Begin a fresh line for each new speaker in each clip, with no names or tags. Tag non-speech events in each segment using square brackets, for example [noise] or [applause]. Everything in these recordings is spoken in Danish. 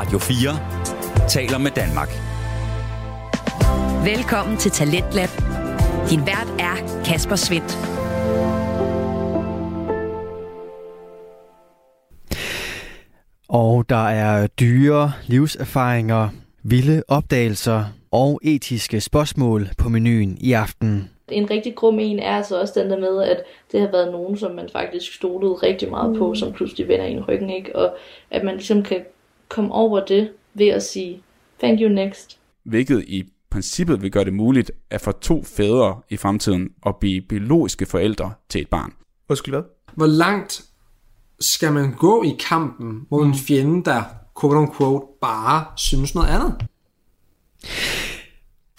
Radio 4 taler med Danmark.
Velkommen til Talentlab. Din vært er Kasper Svendt.
Og der er dyre livserfaringer, vilde opdagelser og etiske spørgsmål på menuen i aften.
En rigtig grum en er altså også den der med, at det har været nogen, som man faktisk stolede rigtig meget på, som pludselig vender en ryggen, ikke? Og at man ligesom kan komme over det ved at sige, thank you next.
Hvilket i princippet vil gøre det muligt at få to fædre i fremtiden at blive biologiske forældre til et barn.
Undskyld hvad?
Hvor langt skal man gå i kampen mod en fjende, der quote unquote bare synes noget andet?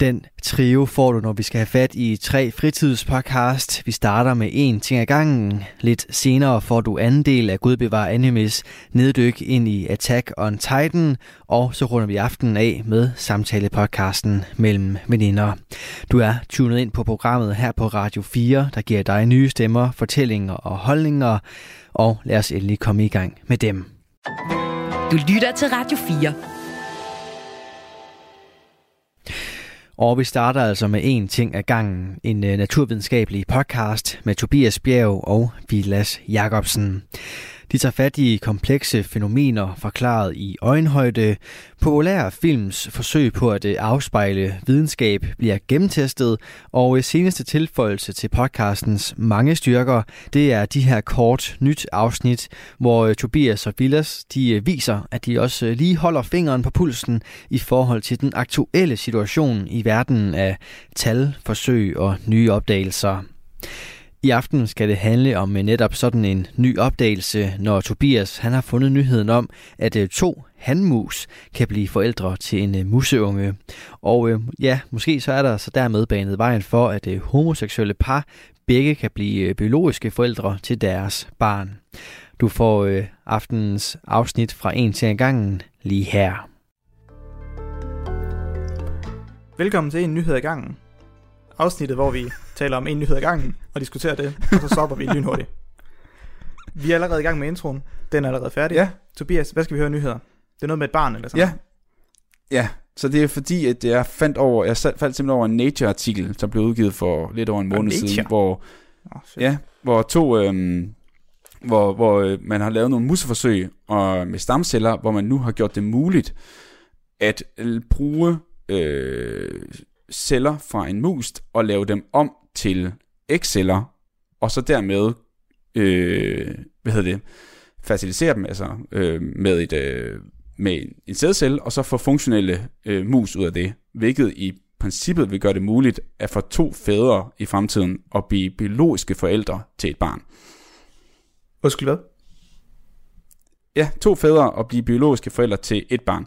Den trio får du, når vi skal have fat i tre fritidspodcast. Vi starter med en ting ad gangen. Lidt senere får du anden del af Gud bevarer animes neddyk ind i Attack on Titan. Og så runder vi aftenen af med samtalepodcasten mellem veninder. Du er tunet ind på programmet her på Radio 4, der giver dig nye stemmer, fortællinger og holdninger. Og lad os endelig komme i gang med dem.
Du lytter til Radio 4.
Og vi starter altså med en ting ad gangen. En øh, naturvidenskabelig podcast med Tobias Bjerg og Vilas Jacobsen. De tager fat i komplekse fænomener forklaret i øjenhøjde. Populære films forsøg på at øh, afspejle videnskab bliver gennemtestet, og øh, seneste tilføjelse til podcastens mange styrker, det er de her kort nyt afsnit, hvor øh, Tobias og Villas de viser, at de også lige holder fingeren på pulsen i forhold til den aktuelle situation i verden af tal, forsøg og nye opdagelser. I aften skal det handle om øh, netop sådan en ny opdagelse, når Tobias han har fundet nyheden om, at øh, to handmus kan blive forældre til en øh, museunge. Og øh, ja, måske så er der så dermed banet vejen for, at øh, homoseksuelle par begge kan blive biologiske forældre til deres barn. Du får øh, aftenens afsnit fra en til en gangen lige her.
Velkommen til en nyhed i gangen. Afsnittet, hvor vi taler om en nyhed i gangen og diskuterer det, og så stopper vi lynhurtigt. Vi er allerede i gang med introen. Den er allerede færdig.
Ja.
Tobias, hvad skal vi høre nyheder? Det er noget med et barn eller sådan
Ja, ja. Så det er fordi, at jeg fandt over, jeg faldt simpelthen over en Nature-artikel, som blev udgivet for lidt over en måned
Nature?
siden, hvor,
Oh, shit.
ja, hvor to, øhm, hvor, hvor øh, man har lavet nogle museforsøg og, med stamceller, hvor man nu har gjort det muligt at bruge øh, celler fra en mus og lave dem om til ægceller, og så dermed, øh, hvad hedder det, facilitere dem altså, øh, med, et, øh, med en sædcelle, og så få funktionelle øh, mus ud af det, hvilket i princippet vil gøre det muligt at få to fædre i fremtiden at blive biologiske forældre til et barn.
Undskyld hvad?
Ja, to fædre at blive biologiske forældre til et barn.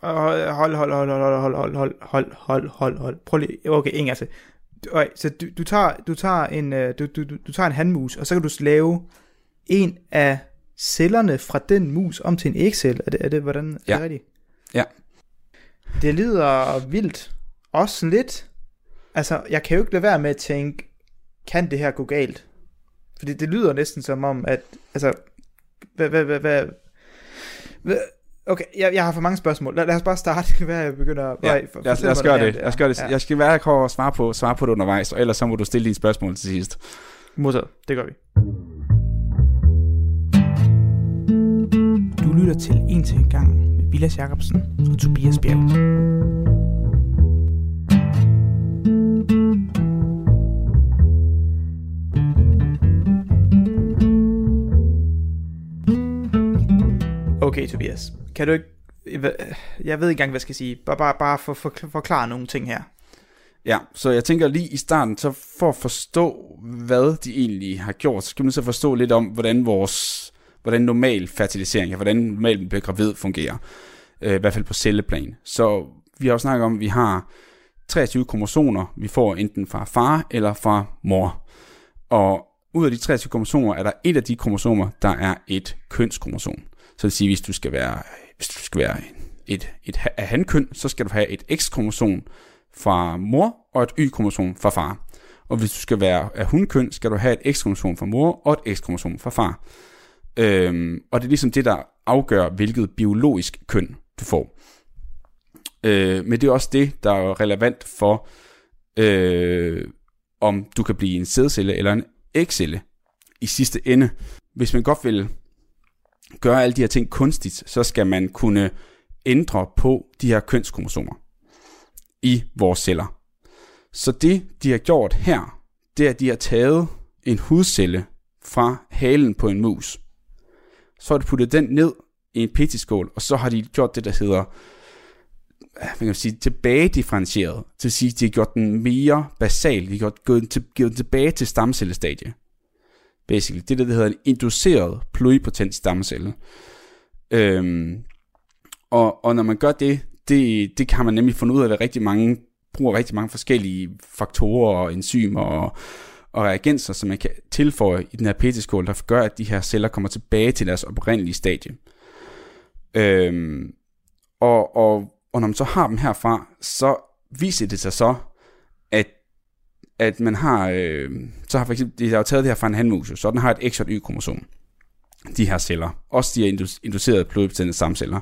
Hold, hold, hold, hold, hold, hold, hold, hold, hold, hold, hold, hold. Prøv lige, okay, en gang til. Okay, så du, du, tager, du, tager en, øh, du, du, du, tager en handmus, og så kan du lave en af cellerne fra den mus om til en ægcelle. Er det, er det hvordan er
Ja.
det rigtigt?
Ja.
Det lyder vildt. Også lidt. Altså, jeg kan jo ikke lade være med at tænke, kan det her gå galt? Fordi det lyder næsten som om, at, altså, hvad, hvad, hvad, hvad okay, jeg, jeg har for mange spørgsmål. Lad, lad os bare starte, [laughs] hvad jeg begynder at...
Ja,
for-
lad, os, lad os gøre det. Lad os gøre det.
Ja.
Jeg skal være klar at svare på, svare på det undervejs, og ellers så må du stille dine spørgsmål til sidst.
Modtaget. Det gør vi. Du lytter til En til en gang med Vilas Jacobsen og Tobias Bjerg. Okay, Tobias. Kan du ikke... Jeg ved ikke engang, hvad jeg skal sige. Bare, bare, bare for, for, forklare nogle ting her.
Ja, så jeg tænker lige i starten, så for at forstå, hvad de egentlig har gjort, så skal man så forstå lidt om, hvordan vores, hvordan normal fertilisering, hvordan normal man bliver gravid fungerer. Øh, I hvert fald på celleplan. Så vi har jo snakket om, at vi har 23 kromosomer, vi får enten fra far eller fra mor. Og ud af de 23 kromosomer, er der et af de kromosomer, der er et kønskromosom. Så det vil sige, hvis du skal være, hvis du skal være et, et et handkøn, hankøn, så skal du have et X-kromosom fra mor og et Y-kromosom fra far. Og hvis du skal være af hundkøn, skal du have et X-kromosom fra mor og et X-kromosom fra far. Øhm, og det er ligesom det, der afgør, hvilket biologisk køn du får. Øh, men det er også det, der er relevant for, øh, om du kan blive en sædcelle eller en ægcelle i sidste ende. Hvis man godt vil gøre alle de her ting kunstigt, så skal man kunne ændre på de her kønskromosomer i vores celler. Så det, de har gjort her, det er, at de har taget en hudcelle fra halen på en mus. Så har de puttet den ned i en petiskål, og så har de gjort det, der hedder hvad kan man sige, tilbagedifferentieret. Til at sige, at de har gjort den mere basal. De har gjort, gået, til, gået tilbage til stamcellestadie. Basically. Det er det, der hedder en induceret pluripotent stamcelle. Øhm, og, og når man gør det, det, det kan man nemlig finde ud af, at rigtig mange bruger rigtig mange forskellige faktorer og enzymer og, og reagenser, som man kan tilføje i den her petiskål, der gør, at de her celler kommer tilbage til deres oprindelige stadie. Øhm, og, og, og når man så har dem herfra, så viser det sig så, at man har, øh, så har for eksempel, de har jo taget det her fra en handmus, så den har et X og et Y-kromosom, de her celler. Også de her inducerede pluripotente stamceller.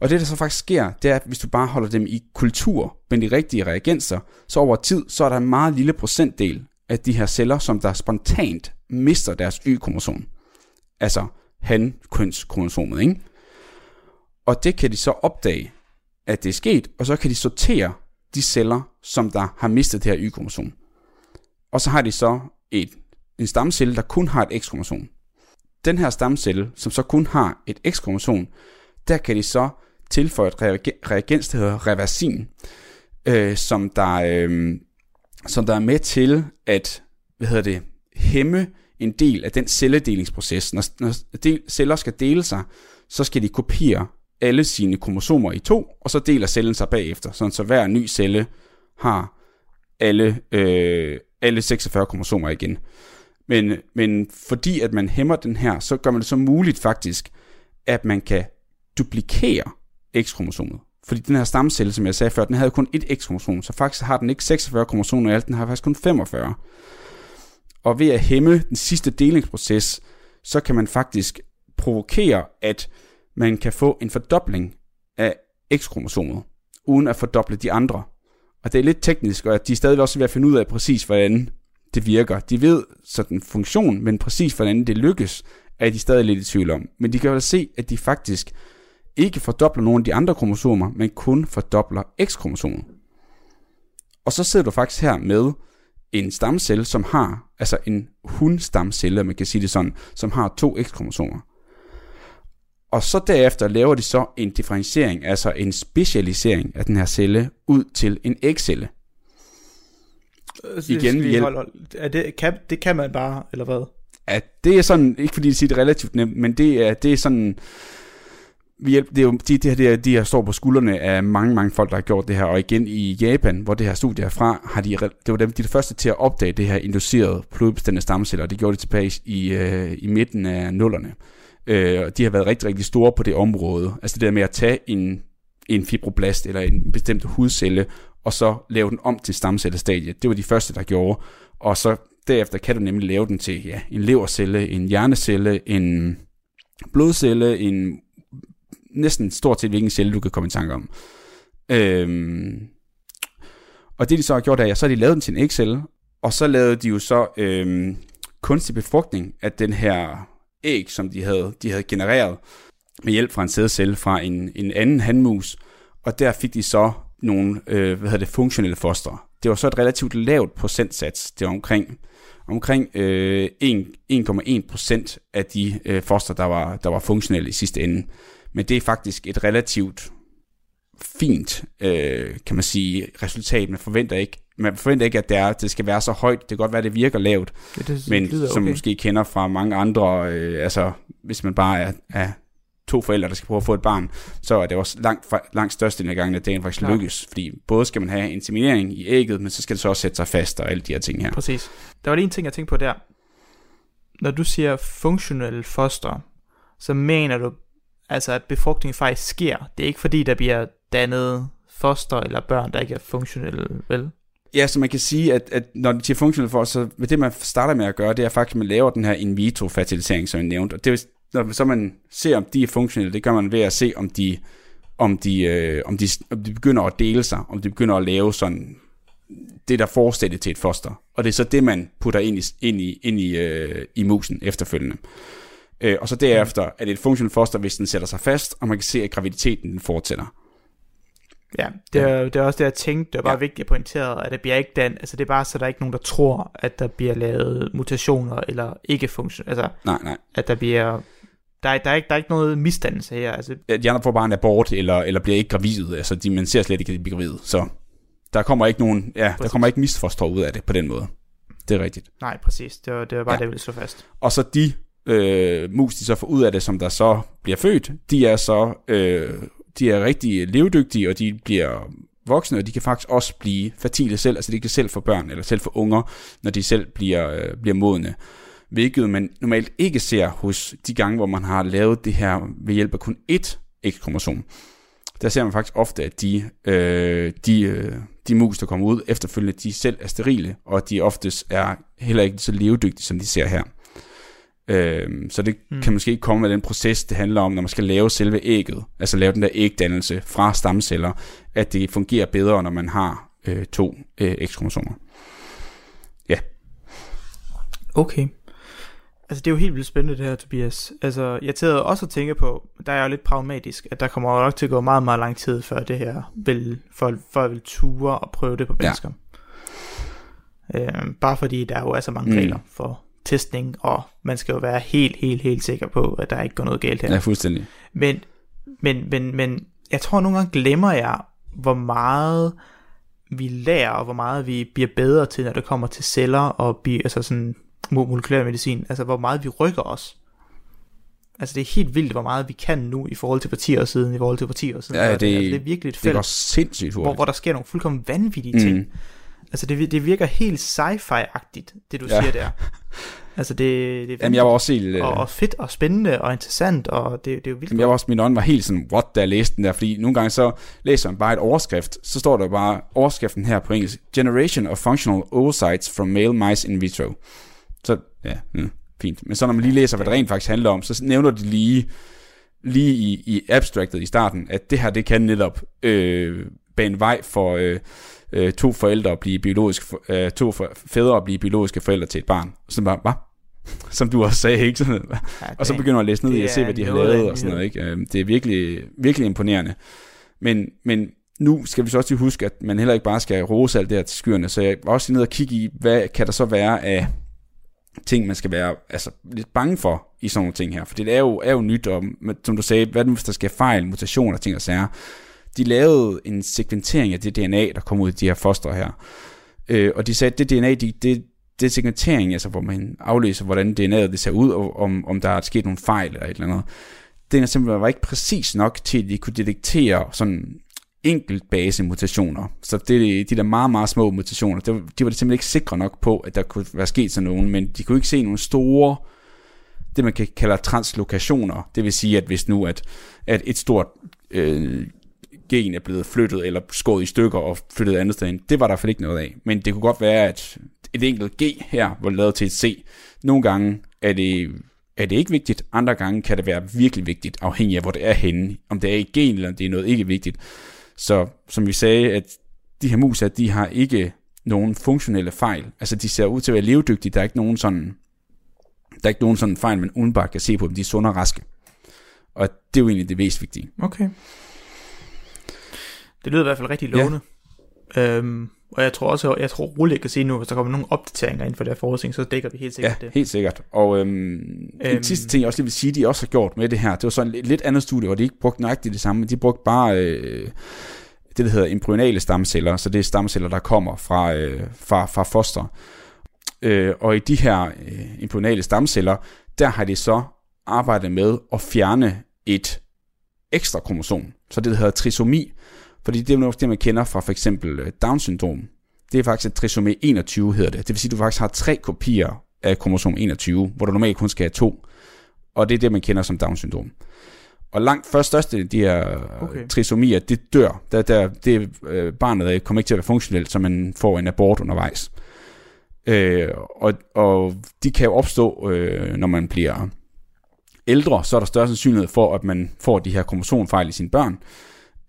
Og det, der så faktisk sker, det er, at hvis du bare holder dem i kultur med de rigtige reagenser, så over tid, så er der en meget lille procentdel af de her celler, som der spontant mister deres Y-kromosom. Altså han-kønskromosomet, ikke? Og det kan de så opdage, at det er sket, og så kan de sortere de celler, som der har mistet det her Y-kromosom. Og så har de så et, en stamcelle, der kun har et X-kromosom. Den her stamcelle, som så kun har et X-kromosom, der kan de så tilføje et reagens, der hedder reversin, øh, som, der, øh, som der er med til at hvad hedder det, hæmme en del af den celledelingsproces. Når, når del, celler skal dele sig, så skal de kopiere alle sine kromosomer i to, og så deler cellen sig bagefter, sådan så hver ny celle har alle, øh, alle 46 kromosomer igen. Men, men fordi at man hæmmer den her, så gør man det så muligt faktisk, at man kan duplikere X-kromosomet. Fordi den her stamcelle, som jeg sagde før, den havde kun et X-kromosom, så faktisk har den ikke 46 kromosomer i alt, den har faktisk kun 45. Og ved at hæmme den sidste delingsproces, så kan man faktisk provokere, at man kan få en fordobling af X-kromosomet, uden at fordoble de andre. Og det er lidt teknisk, og at de er stadig også ved at finde ud af præcis, hvordan det virker. De ved sådan funktion, men præcis hvordan det lykkes, er de stadig lidt i tvivl om. Men de kan jo se, at de faktisk ikke fordobler nogle af de andre kromosomer, men kun fordobler X-kromosomet. Og så sidder du faktisk her med en stamcelle, som har, altså en hundstamcelle, man kan sige det sådan, som har to X-kromosomer. Og så derefter laver de så en differentiering, altså en specialisering af den her celle ud til en ægcelle.
Igen, vi hjælp... er det, kan, det kan man bare, eller hvad?
Ja, det er sådan, ikke fordi det siger det relativt nemt, men det er, det er sådan, vi hjælp, det er jo, de, det her, det er, de her står på skuldrene af mange, mange folk, der har gjort det her, og igen i Japan, hvor det her studie er fra, har de, det var dem, de er de første til at opdage det her inducerede pluribestandende stamceller, det gjorde de tilbage i, øh, i midten af nullerne. Øh, de har været rigtig, rigtig store på det område. Altså det der med at tage en, en fibroblast eller en bestemt hudcelle, og så lave den om til stamcellestadiet. Det var de første, der gjorde. Og så derefter kan du nemlig lave den til ja, en levercelle, en hjernecelle, en blodcelle, en næsten stort set hvilken celle, du kan komme i tanke om. Øhm, og det de så har gjort er, så har de lavet den til en ægcelle, og så lavede de jo så øhm, kunstig befrugtning af den her æg, som de havde, de havde genereret med hjælp fra en sædcelle fra en, en anden handmus, og der fik de så nogle øh, hvad hedder det, funktionelle foster. Det var så et relativt lavt procentsats. Det var omkring, omkring øh, 1,1 procent af de øh, foster, der var, der var funktionelle i sidste ende. Men det er faktisk et relativt fint, øh, kan man sige, resultat. Man forventer ikke, man forventer ikke, at det, er, det skal være så højt. Det kan godt være, at det virker lavt, ja, det, men okay. som måske kender fra mange andre, øh, altså hvis man bare er, er to forældre, der skal prøve at få et barn, så er det også langt, langt største af gangen, at det faktisk Klar. lykkes. Fordi både skal man have inseminering i ægget, men så skal det så også sætte sig fast og alle de her ting her.
Præcis. Der var lige en ting, jeg tænkte på der. Når du siger funktionelle foster, så mener du altså at befrugtning faktisk sker. Det er ikke fordi, der bliver dannet foster eller børn, der ikke er funktionelle, vel?
Ja, så man kan sige, at, at når det siger functional for, så med det man starter med at gøre, det er faktisk, at man laver den her in vitro fertilisering, som jeg nævnte. Og det, når så man ser, om de er funktionelle, det gør man ved at se, om de om de, øh, om, de, om de begynder at dele sig, om de begynder at lave sådan det, der forestiller til et foster. Og det er så det, man putter ind i, ind i, ind i, øh, i musen efterfølgende. Øh, og så derefter er det et funktionelt foster, hvis den sætter sig fast, og man kan se, at graviditeten fortsætter.
Ja, det er, det er også det, jeg tænkte. Det er bare
Ja.
vigtigt at pointere, at det bliver ikke den, altså det er bare så, der er ikke nogen, der tror, at der bliver lavet mutationer, eller ikke funktion, altså
Nej, nej.
at der bliver, der er, der er, ikke, der er ikke noget misdannelse her, altså
Ja, De andre får bare en abort, eller, eller bliver ikke gravide. Altså, de, man ser slet ikke, at de bliver gravide. Så der kommer ikke nogen, ja, der
Præcis.
kommer ikke misforstår ud af det på den måde. Det er rigtigt.
nej, præcis, det var, det var bare
ja.
det, jeg ville slå fast.
Og så de øh, mus, de så får ud af det, som der så bliver født, de er så øh, de er rigtig levedygtige, og de bliver voksne, og de kan faktisk også blive fertile selv, altså de kan selv få børn, eller selv få unger, når de selv bliver, øh, bliver modne. Hvilket man normalt ikke ser hos de gange, hvor man har lavet det her ved hjælp af kun ét X-kromosom. Der ser man faktisk ofte, at de, øh, de, øh, de mus, der kommer ud efterfølgende, de selv er sterile, og de oftest er heller ikke så levedygtige, som de ser her. Øh, så det mm.
Mm.
kan måske ikke komme med den proces, det handler om, når man skal lave selve ægget, altså lave den der ægdannelse fra stamceller, at det fungerer bedre, når man har øh, to øh, X-kromosomer.
Okay. Altså, det er jo helt vildt spændende det her, Tobias. Altså, jeg tager også at tænke på, der er jo lidt pragmatisk, at der kommer jo nok til at gå meget, meget lang tid, før det her vil, for, for vil ture og prøve det på
Ja.
mennesker. Ja. Øh, bare fordi der jo er så mange
Mm.
mm. regler for testning, og man skal jo være helt, helt, helt sikker på, at der ikke går noget galt her.
Ja, fuldstændig.
Men, men, men, men jeg tror nogle gange glemmer jeg, hvor meget vi lærer, og hvor meget vi bliver bedre til, når det kommer til celler og bi, altså sådan mo- molekylær medicin. Altså hvor meget vi rykker os. Altså det er helt vildt, hvor meget vi kan nu i forhold til partier siden, i forhold til partier siden.
Ja,
Og
det-
altså, det er virkelig et
Det
felt,
går sindssygt
hvor,
hurtigt.
hvor der sker nogle fuldkommen vanvittige ting.
Mm.
Altså det, det virker helt sci-fi-agtigt, det du
Ja.
siger der. Altså det, det er
Jamen, jeg var også helt... Øh,
og, og fedt og spændende og interessant, og det, det er jo vildt.
Jamen, jeg var også, min ånd var helt sådan, what, da jeg læste den der, fordi nogle gange så læser man bare et overskrift, så står der bare overskriften her på engelsk, Generation of Functional Oocytes from Male Mice in Vitro. Så, ja, mm, fint. Men så når man lige læser, hvad det rent faktisk handler om, så nævner de lige, lige i, i abstractet i starten, at det her, det kan netop øh, bane vej for øh, øh, to forældre at blive biologisk, for- øh, to fædre at blive biologiske forældre til et barn. Så bare, hvad? [laughs] Som du også sagde, ikke? Sådan,
Ja,
og så begynder man at læse ned i og se, hvad de har lavet og sådan noget. Ikke? Øhm, Det er virkelig, virkelig imponerende. Men, men nu skal vi så også lige huske, at man heller ikke bare skal rose alt det her til skyerne. Så jeg var også lige nede og kigge i, hvad kan der så være af ting, man skal være altså, lidt bange for i sådan nogle ting her. For det er jo, er jo nyt, og som du sagde, hvad nu hvis der sker fejl, mutationer, ting og sager. De lavede en sekventering af det DNA, der kom ud af de her fostre her. Øh, og de sagde, at det DNA, de, det, det er segmentering, altså hvor man aflæser, hvordan DNA'et det ser ud, og om, om der er sket nogle fejl eller et eller andet. Den er simpelthen var ikke præcis nok til, at de kunne detektere sådan enkelt base mutationer. Så det, de der meget, meget små mutationer, det, de var det simpelthen ikke sikre nok på, at der kunne være sket sådan nogen, men de kunne ikke se nogle store, det man kan kalde translokationer. Det vil sige, at hvis nu, at, at et stort øh, gen er blevet flyttet eller skåret i stykker og flyttet andet sted. Det var der i hvert fald ikke noget af. Men det kunne godt være, at et enkelt G her var lavet til et C. Nogle gange er det, er det ikke vigtigt, andre gange kan det være virkelig vigtigt, afhængig af hvor det er henne. Om det er i gen, eller om det er noget ikke vigtigt. Så som vi sagde, at de her mus, at de har ikke nogen funktionelle fejl. Altså de ser ud til at være levedygtige. Der er ikke nogen sådan, der er ikke nogen sådan fejl, man udenbart kan se på dem. De er sunde og raske. Og det er jo egentlig det mest vigtige.
Okay. Det lyder i hvert fald rigtig lovende. Ja. Øhm, og jeg tror også, jeg tror roligt, jeg kan sige nu, hvis der kommer nogle opdateringer inden for det her forskning, så dækker vi helt sikkert
Ja,
det.
helt sikkert. Og øhm, øhm, en sidste ting, jeg også lige vil sige, de også har gjort med det her, det var sådan et lidt andet studie, hvor de ikke brugte nøjagtigt det samme, men de brugte bare øh, det, der hedder embryonale stamceller, så det er stamceller, der kommer fra, øh, fra, fra foster. Øh, og i de her øh, embryonale stamceller, der har de så arbejdet med at fjerne et ekstra kromosom, så det der hedder trisomi, fordi det er noget, det man kender fra for eksempel øh, Down-syndrom. Det er faktisk et trisomi 21, hedder det. Det vil sige, at du faktisk har tre kopier af kromosom 21, hvor du normalt kun skal have to. Og det er det, man kender som Down-syndrom. Og langt først største af de her
Okay.
okay. trisomier, det dør. Der, der, det, øh, barnet kommer ikke til at være funktionelt, så man får en abort undervejs. Øh, og, og de kan jo opstå, øh, når man bliver ældre, så er der større sandsynlighed for, at man får de her kromosomfejl i sine børn.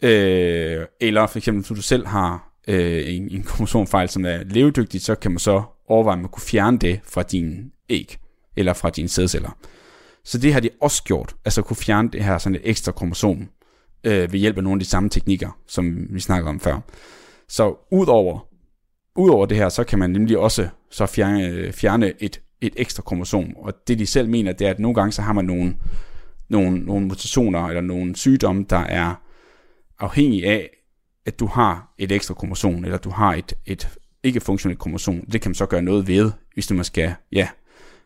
Øh, eller for eksempel, hvis du selv har øh, en, en kromosomfejl, som er levedygtig, så kan man så overveje, om man kunne fjerne det fra din æg, eller fra dine sædceller. Så det har de også gjort, altså kunne fjerne det her sådan et ekstra kromosom, øh, ved hjælp af nogle af de samme teknikker, som vi snakkede om før. Så udover, udover det her, så kan man nemlig også så fjerne, fjerne et, et ekstra kromosom, og det de selv mener, det er, at nogle gange så har man nogle, nogle, nogle mutationer, eller nogle sygdomme, der er afhængige af, at du har et ekstra kromosom, eller du har et, et ikke-funktionelt kromosom. Det kan man så gøre noget ved, hvis du skal ja,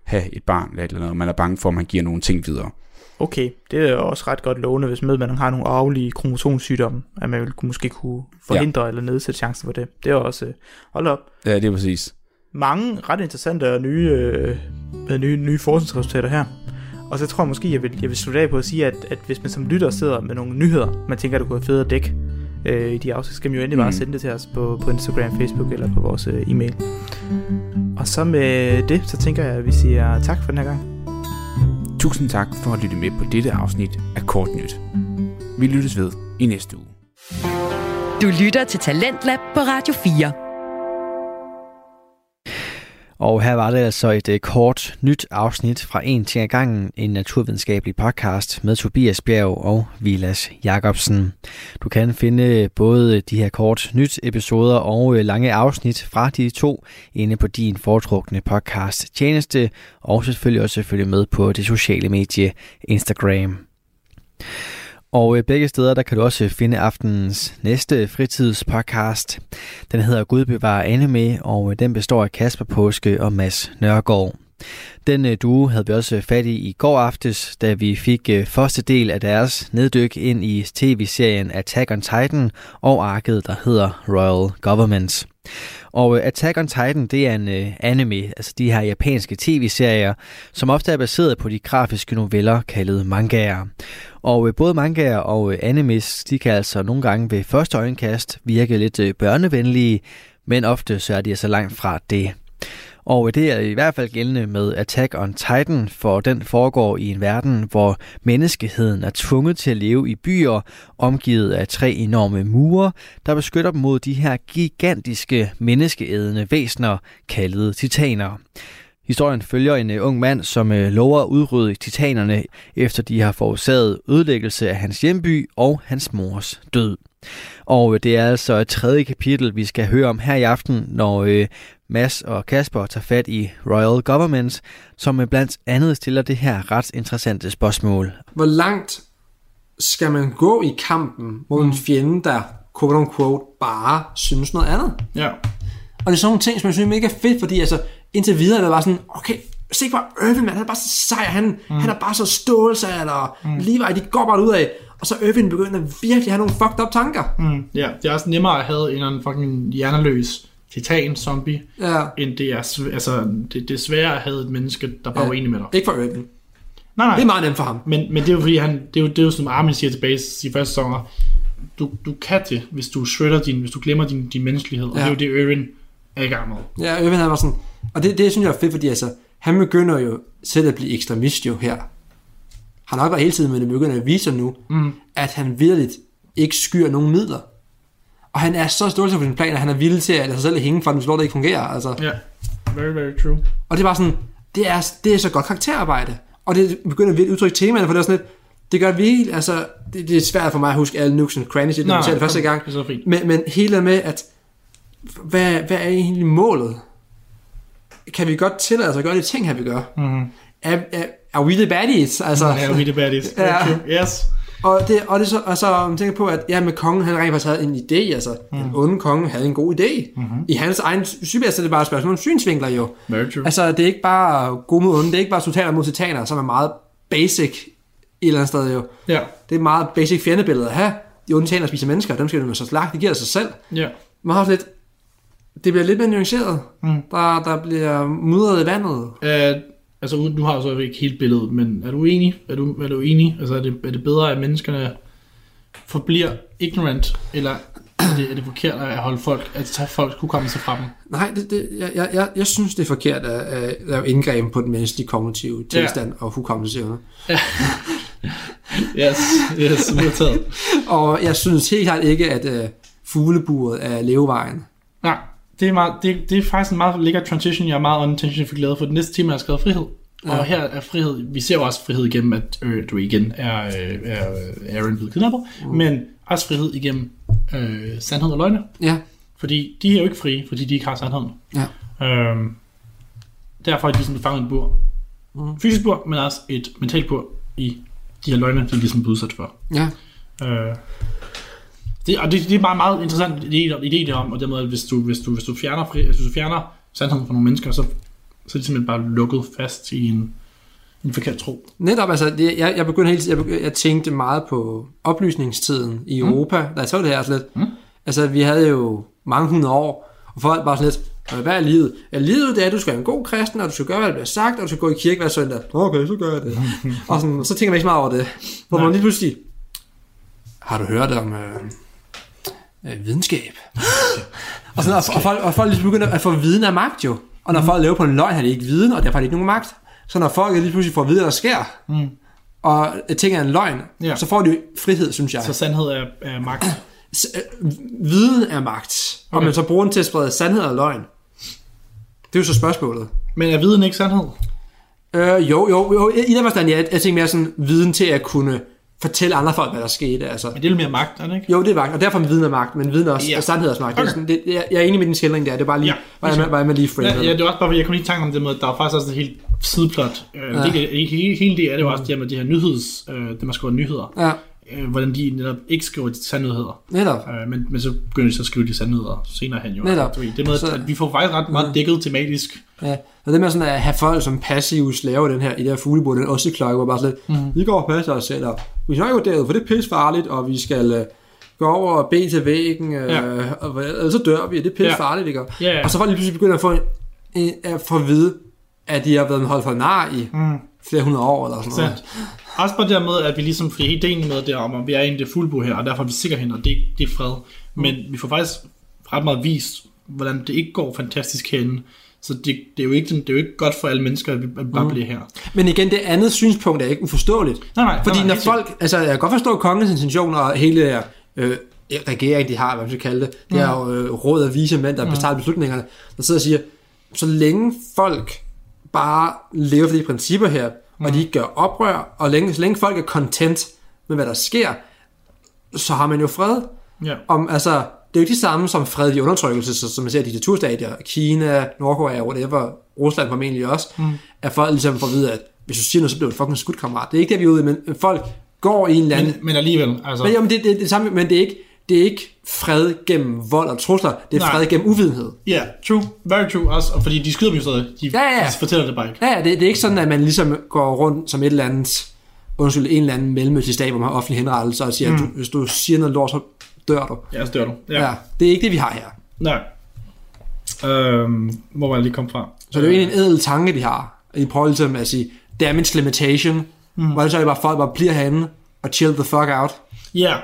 have et barn, eller, eller noget, man er bange for, at man giver nogle ting videre.
Okay, det er også ret godt lovende, hvis med, man har nogle arvelige kromosomsygdomme, at man vil måske kunne forhindre ja. eller nedsætte chancen for det. Det er også, øh, hold op,
Ja, det er præcis.
mange ret interessante og nye, øh, nye, nye forskningsresultater her. Og så tror jeg måske, jeg vil, jeg vil slutte af på at sige, at, at hvis man som lytter sidder med nogle nyheder, man tænker, at det kunne være fedt at dække øh, i de afsnit, så skal man jo endelig bare
Mm.
sende det til os på, på Instagram, Facebook eller på vores øh, e-mail. Og så med det, så tænker jeg, at vi siger tak for den her gang.
Tusind tak for at lytte med på dette afsnit af Kort Nyt. Vi lyttes ved i næste uge.
Du lytter til Talentlab på Radio 4.
Og her var det altså et øh, kort nyt afsnit fra En ting ad gangen, en naturvidenskabelig podcast med Tobias Bjerg og Vilas Jacobsen. Du kan finde øh, både de her kort nyt episoder og øh, lange afsnit fra de to inde på din foretrukne podcast tjeneste, og selvfølgelig også følge med på det sociale medie Instagram. Og øh, begge steder, der kan du også finde aftenens næste fritidspodcast. Den hedder Gud bevarer anime, og øh, den består af Kasper Påske og Mads Nørgaard. Den øh, duo havde vi også fat i i går aftes, da vi fik første del af deres neddyk ind i tv-serien Attack on Titan og arket, der hedder Royal Government. Og øh, Attack on Titan, det er en øh, anime, altså de her japanske tv-serier, som ofte er baseret på de grafiske noveller kaldet mangaer. Og øh, både mangaer og animes, de kan altså nogle gange ved første øjenkast virke lidt børnevenlige, men ofte så er de altså langt fra det. Og det er i hvert fald gældende med Attack on Titan, for den foregår i en verden, hvor menneskeheden er tvunget til at leve i byer, omgivet af tre enorme mure, der beskytter dem mod de her gigantiske menneskeædende væsener, kaldet titaner. Historien følger en øh, ung mand, som øh, lover at udrydde titanerne, efter de har forårsaget ødelæggelse af hans hjemby og hans mors død. Og øh, det er altså et tredje kapitel, vi skal høre om her i aften, når Mads og Kasper tager fat i Royal Government, som blandt andet stiller det her ret interessante spørgsmål.
Hvor langt skal man gå i kampen mod en fjende, der quote unquote bare synes noget andet?
Ja.
Og det er sådan nogle ting, som jeg synes er mega fedt, fordi altså, indtil videre er det bare sådan, okay, se bare Irvin, man, han er bare så sej, han, mm. han er bare så stålsat, og mm. Levi, de går bare ud af, og så Irvin begynder virkelig at have nogle fucked up tanker.
Mm, ja, det er også nemmere at have en eller anden fucking hjerneløs titan-zombie,
Ja.
end det er, altså, det, det er sværere at have et menneske, der bare
Ja.
er uenig med dig.
Ikke for Irvin.
Nej, nej.
Det er meget nemt for ham.
Men, men det er jo fordi, han, det er jo, det er jo som Armin siger tilbage i første sæsoner, du, du kan det, hvis du shredder din, hvis du glemmer din, din menneskelighed, og
Ja.
det er jo det, Irvin er i gang med.
Ja, Irvin han var sådan, og det, det synes jeg er fedt, fordi altså, han begynder jo selv at blive ekstremist jo her. Han har nok været hele tiden, men det begynder at vise nu, mm. at han virkelig ikke skyer nogen midler. Og han er så stolt på sin plan, at han er villig til at lade sig selv hænge for den, hvis lort ikke fungerer. Altså.
Ja, very, very true.
Og det er bare sådan, det er, det er så godt karakterarbejde. Og det begynder virkelig at udtrykke temaerne, for det er sådan lidt, det gør virkelig, altså, det, det er svært for mig at huske alle nooks and crannies, man ser det første gang.
det er så fint.
Men, men hele det med, at hvad, hvad er egentlig målet? Kan vi godt tillade os at gøre de ting, her vi gør?
Mm-hmm.
Er, er, er we the baddies? Altså,
Ja, we the baddies. [laughs]
Ja.
Yes.
Og, det, og, det så, og så man tænker på, at ja, med kongen, han rent faktisk havde en idé, altså, mm. den onde konge havde en god idé. Mm-hmm. I hans egen syge, så er det bare et spørgsmål om synsvinkler jo.
True.
Altså, det er ikke bare gode mod onde, det er ikke bare sultaner mod titaner, som er meget basic et eller andet sted jo.
Ja,
Det er et meget basic fjendebillede at have. De onde titaner spiser mennesker, dem skal man så slagte, det giver sig selv.
ja.
Man har også lidt, det bliver lidt mere nuanceret. Mm. Der, der bliver mudret i vandet.
Uh, altså, nu har jeg så ikke helt billedet, men er du enig? Er du, er du enig? Altså, er det, er det bedre, at menneskerne forbliver ignorant, eller er det, er det forkert at holde folk, at tage folks hukommelse fra dem?
Nej, det, det, jeg, jeg, jeg, jeg synes, det er forkert at, at lave indgreb på den menneskelige kognitive tilstand ja. og hukommelsesevne. [laughs]
Yes, yes, modtaget.
Og jeg synes helt klart ikke, at øh, fugleburet er levevejen.
Nej, det er, meget, det, det er faktisk en meget lækker transition, jeg er meget unintentionally fik lavet, for det næste tema er skrevet frihed. Ja. Og her er frihed, vi ser jo også frihed igennem, at øh, du igen er, øh, er Aaron blevet kidnappet, mm. men også frihed igennem øh, sandhed og løgne.
Ja.
Fordi de er jo ikke frie, fordi de ikke har sandheden.
Ja.
Øhm, derfor er de ligesom fanget et bur. Mm. Fysisk bur, men også et mentalt bur i de her løgne, de er ligesom blevet udsat for.
Ja.
Øh, det, og det, det er bare en meget interessant idé, idé det om, og dermed, at hvis du, hvis du, hvis du fjerner, fri, hvis du fjerner sandheden fra nogle mennesker, så, så er de simpelthen bare lukket fast i en, en forkert tro.
Netop, altså, jeg, jeg begyndte tiden, jeg, begyndte, jeg tænkte meget på oplysningstiden i Europa, da jeg så det her sådan lidt.
Mm.
Altså, vi havde jo mange hundrede år, og folk bare sådan lidt, "Øh, hvad er livet? Ja, livet det er, at du skal være en god kristen, og du skal gøre, hvad der bliver sagt, og du skal gå i kirke hver søndag. Okay, så gør jeg det. [laughs] og sådan, så tænker man ikke så meget over det. Hvor man lige pludselig, har du hørt om øh, øh, videnskab? [laughs] og, sådan, og, og, folk, og folk lige begynder at få viden af magt jo. Og når mm. folk lever på en løgn, har de ikke viden, og derfor har de ikke nogen magt. Så når folk lige pludselig får at vide, hvad der sker,
Mm.
og ting er en løgn,
Ja.
så får de frihed, synes jeg.
Så sandhed er, er magt.
S- øh, viden er magt, og
Okay.
man så bruger den til at sprede sandhed og løgn. Det er jo så spørgsmålet.
Men er viden ikke sandhed?
Øh, jo, jo, jo, i den forstand, ja, jeg tænker mere sådan viden til at kunne fortælle andre folk, hvad der skete. Altså.
Men det er lidt mere magt, er det ikke?
Jo, det er magt, og derfor er viden er magt, men viden er også
Ja.
ja. sandhed er også magt. Okay. Det er sådan, det, jeg, jeg er enig med din skildring der, det er bare lige,
Ja,
ja, hvordan, man, hvordan man lige framer
Ja, ja, det er også bare, fordi jeg kom lige i tanke om det med, at der er faktisk også et helt sideplot. Øh,
Ja.
ja. det, hele, hele det er det jo også det her med de her nyheds, øh, det man skriver nyheder.
Ja,
Øh, hvordan de netop ikke skriver de sandheder.
netop.
Øh, men, men så begynder de så at skrive de sandheder senere hen jo.
Netop.
Det med,
Så-
at vi får faktisk ret meget dækket tematisk.
Ja, og det med sådan at have folk som passive slaver den her, i det her fuglebord, den osteklokke, hvor bare sådan lidt, mm. vi går og passer os selv, og vi skal ikke gå derud, for det er pis farligt, og vi skal øh, gå over og bede til væggen, øh,
Ja.
og ellers så dør vi, og det er pis
Ja.
farligt, ikke?
Ja, ja.
Og så folk lige pludselig begynder at få, en, at få at vide, at de har været holdt for nar i
Mm.
flere hundrede år, eller sådan noget.
Sandt. Også bare dermed, at vi ligesom, fordi ideen med det om, at vi er i det fuldbo her, og derfor er vi sikre hen, og det, det er fred. Men vi får faktisk ret meget vist, hvordan det ikke går fantastisk herinde. Så det, det, er jo ikke, det er jo ikke godt for alle mennesker, at vi, bare bliver her.
Men igen, det andet synspunkt er ikke uforståeligt.
Nej, nej.
Fordi
nej,
når folk, altså jeg kan godt forstå kongens intentioner og hele der, øh, regering, de har, hvad man skal kalde det, det er jo øh, råd af vise mænd, der mm. betaler beslutningerne, der sidder og siger, så længe folk bare lever for de principper her, mm. og de ikke gør oprør, og længe, så længe folk er content med, hvad der sker, så har man jo fred.
Ja.
Om, altså, det er jo det samme som fred i undertrykkelse, så, som man ser i diktaturstadier, Kina, Nordkorea, whatever, Rusland formentlig også, mm. at folk ligesom får at vide, at hvis du siger noget, så bliver du fucking skudt, kammerat. Det er ikke det, vi er ude i, men folk går i en eller anden...
Men, men alligevel, altså...
Men, jamen, det, det, det, er det samme, men det er ikke, det er ikke fred gennem vold og trusler, det er
Nej.
fred gennem uvidenhed.
Ja, yeah, true. Very true. Også, og fordi de skyder dem jo stadig. De,
Ja, ja.
de fortæller det bare ikke.
Ja, ja, det, det er ikke sådan, at man ligesom går rundt som et eller andet, undskyld, en eller anden mellemøstlig stat, hvor man har offentlig henrettelse og siger, mm. at du, hvis du siger noget lort, så dør du.
Ja, så dør du.
Ja. ja. Det er ikke det, vi har her.
Nej. Øhm, hvor var jeg lige kom fra?
Så det er jo egentlig en ædel tanke, de har. I prøver ligesom at sige, damage limitation, mm. hvor det så er det bare, folk bare bliver herinde og chill the fuck out.
Ja.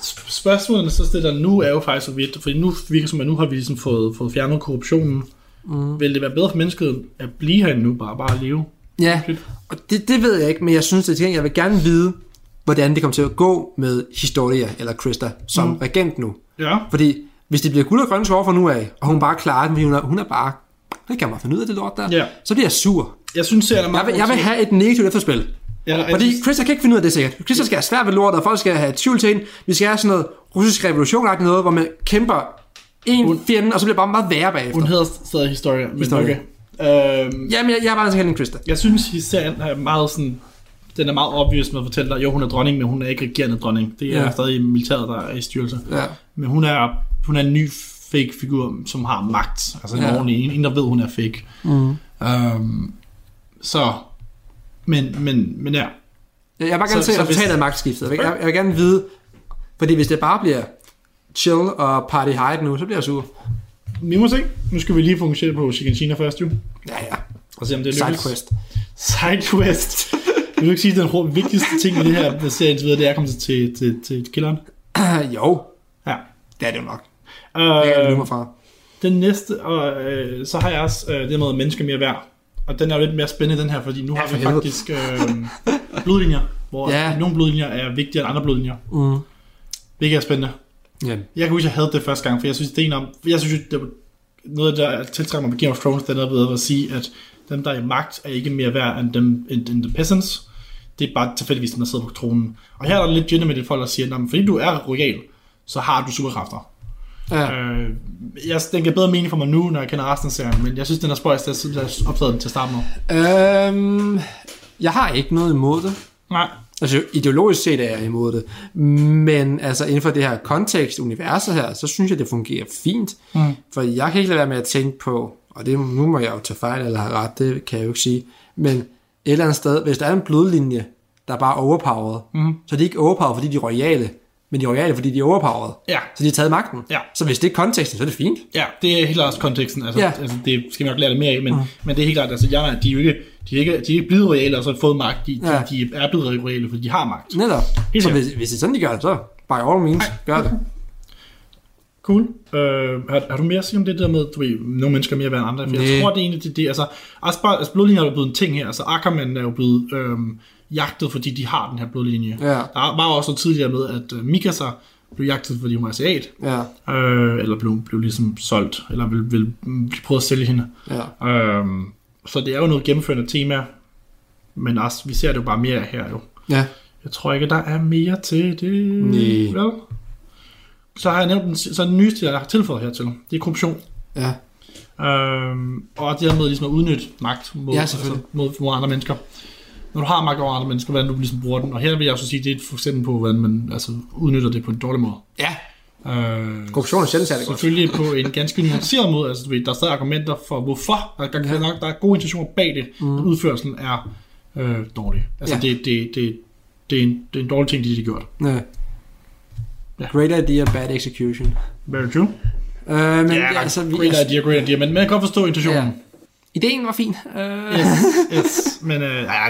Sp- Spørgsmålene så stiller nu er jo faktisk så vidt, fordi nu virker som, at nu har vi ligesom fået, fået fjernet korruptionen. Mm. Vil det være bedre for mennesket at blive herinde nu, bare, bare at leve?
Ja, og det, det ved jeg ikke, men jeg synes, at jeg vil gerne vide, hvordan det kommer til at gå med Historia, eller Krista, som mm. regent nu.
Ja.
Fordi hvis det bliver guld og grønne skove fra nu af, og hun bare klarer den, hun er, hun er bare, det kan man finde ud af det lort der,
Ja.
så bliver jeg sur.
Jeg synes, serien er meget
Jeg vil, jeg vil have et negativt efterspil.
Ja,
Fordi
synes-
Krista kan ikke finde ud af det sikkert. Krista skal have svært ved lort, og folk skal have tvivl til hende. Vi skal have sådan noget russisk revolution noget, hvor man kæmper en fjende, og så bliver det bare meget værre bagefter.
Hun hedder stadig Historia, men
Historia.
okay. Øhm,
Jamen, jeg, jeg er bare hende Krista.
jeg synes, serien er meget sådan... Den er meget obvious med at fortælle dig, jo, hun er dronning, men hun er ikke regerende dronning. Det er
Ja.
stadig militæret, der er i styrelse.
Ja.
Men hun er, hun er en ny fake figur, som har magt. Altså en
Ja.
ordentlig, en, en, der ved, hun er fake.
Mm.
Um, så, men, men, men ja.
Jeg vil bare gerne
Så-
se resultatet
hvis-
af magtskiftet. Jeg vil, jeg, jeg vil gerne vide, fordi hvis det bare bliver chill og party hide nu, så bliver jeg sur.
Vi må se. Nu skal vi lige fokusere på Shiganshina først, jo.
Ja, ja.
Og se, om det lykkes.
Sidequest.
Sidequest. Vil du ikke sige, at den vigtigste ting i det her serie videre, det er at komme til, til, til, killeren? [clears throat]
jo,
Ja.
det er det jo nok. Det kan jeg
Øh,
mig fra.
den næste, og øh, så har jeg også øh, det med mennesker mere værd. Og den er jo lidt mere spændende, den her, fordi nu
Ja,
har vi
helvede.
faktisk øh, blodlinjer, hvor
Ja.
nogle blodlinjer er vigtigere end andre blodlinjer.
Mm.
Hvilket er spændende.
Ja.
Jeg kan huske, jeg havde det første gang, for jeg synes, det er en om, jeg synes, det var noget, der tiltrækker mig med Game of Thrones, det er noget ved at sige, at dem, der er i magt, er ikke mere værd end, dem, end, end the peasants. Det er bare tilfældigvis dem, der sidder på tronen. Og her er der lidt gender med det folk, der siger, at fordi du er royal, så har du superkræfter.
Ja.
Øh, jeg, den giver bedre mening for mig nu, når jeg kender resten af serien, men jeg synes, den er spøjs, da jeg opdagede den til starten med.
Øhm, jeg har ikke noget imod det.
Nej,
Altså ideologisk set er jeg imod det. Men altså inden for det her kontekst, universet her, så synes jeg, det fungerer fint.
Mm.
For jeg kan ikke lade være med at tænke på, og det, nu må jeg jo tage fejl eller have ret, det kan jeg jo ikke sige. Men et eller andet sted, hvis der er en blodlinje, der er bare overpowered,
Mhm.
så er de ikke overpowered, fordi de er royale, men de er royale, fordi de er overpowered.
Ja.
Så de har taget magten.
Ja.
Så hvis det er konteksten, så er det fint.
Ja, det er helt klart konteksten. Altså,
Ja.
altså, det skal vi nok lære lidt mere af, men, mm. men det er helt klart, altså, jeg, de er jo ikke, de er ikke, de er ikke blevet reale og så har fået magt. De,
Ja.
de, de er blevet reale, fordi de har magt.
Netop.
Helt
så hvis, hvis det er sådan, de gør det, så by all means, gør det. [laughs]
Cool. Øh, har, har, du mere at sige om det der med, du ved, nogle mennesker er mere værd end andre? For
Næh.
jeg tror, det er egentlig det, det altså, bare, altså blodlinjer er jo blevet en ting her. Altså Ackerman er jo blevet øhm, jagtet, fordi de har den her blodlinje.
Ja.
Der var også tidligere med, at øh, Mikasa blev jagtet, fordi hun var asiat.
Ja,
Øh, eller blev, blev ligesom solgt, eller vil, vil, vil prøve at sælge hende.
ja.
Øhm, så det er jo noget gennemførende tema, men også, vi ser det jo bare mere her jo.
Ja.
Jeg tror ikke, der er mere til det.
Nej.
Vel? Så har jeg nævnt den, så den nyeste, jeg har tilføjet hertil, det er korruption.
Ja.
Øhm, og det her med ligesom at udnytte magt mod,
Ja, selvfølgelig.
mod, mod andre mennesker. Når du har magt over andre mennesker, hvordan du ligesom bruger den. Og her vil jeg også sige, det er et eksempel på, hvordan man altså, udnytter det på en dårlig måde.
Ja.
Øh,
Korruption er sjældent særlig godt.
Selvfølgelig på en ganske nuanceret måde. Altså, du ved, der er stadig argumenter for, hvorfor. Der er, nok, der er gode intentioner bag det. Mm. Udførelsen er øh, dårlig. Altså,
ja.
det, det, det, det, er en, det er en dårlig ting, de har gjort.
Ja.
Ja.
Great idea, bad execution.
Very true.
Øh, men
Ja,
ja, altså, vi,
great idea, great idea. Men man kan godt forstå intentionen.
Ja. ideen var fin. Øh,
Yes, yes. [laughs] Men ja,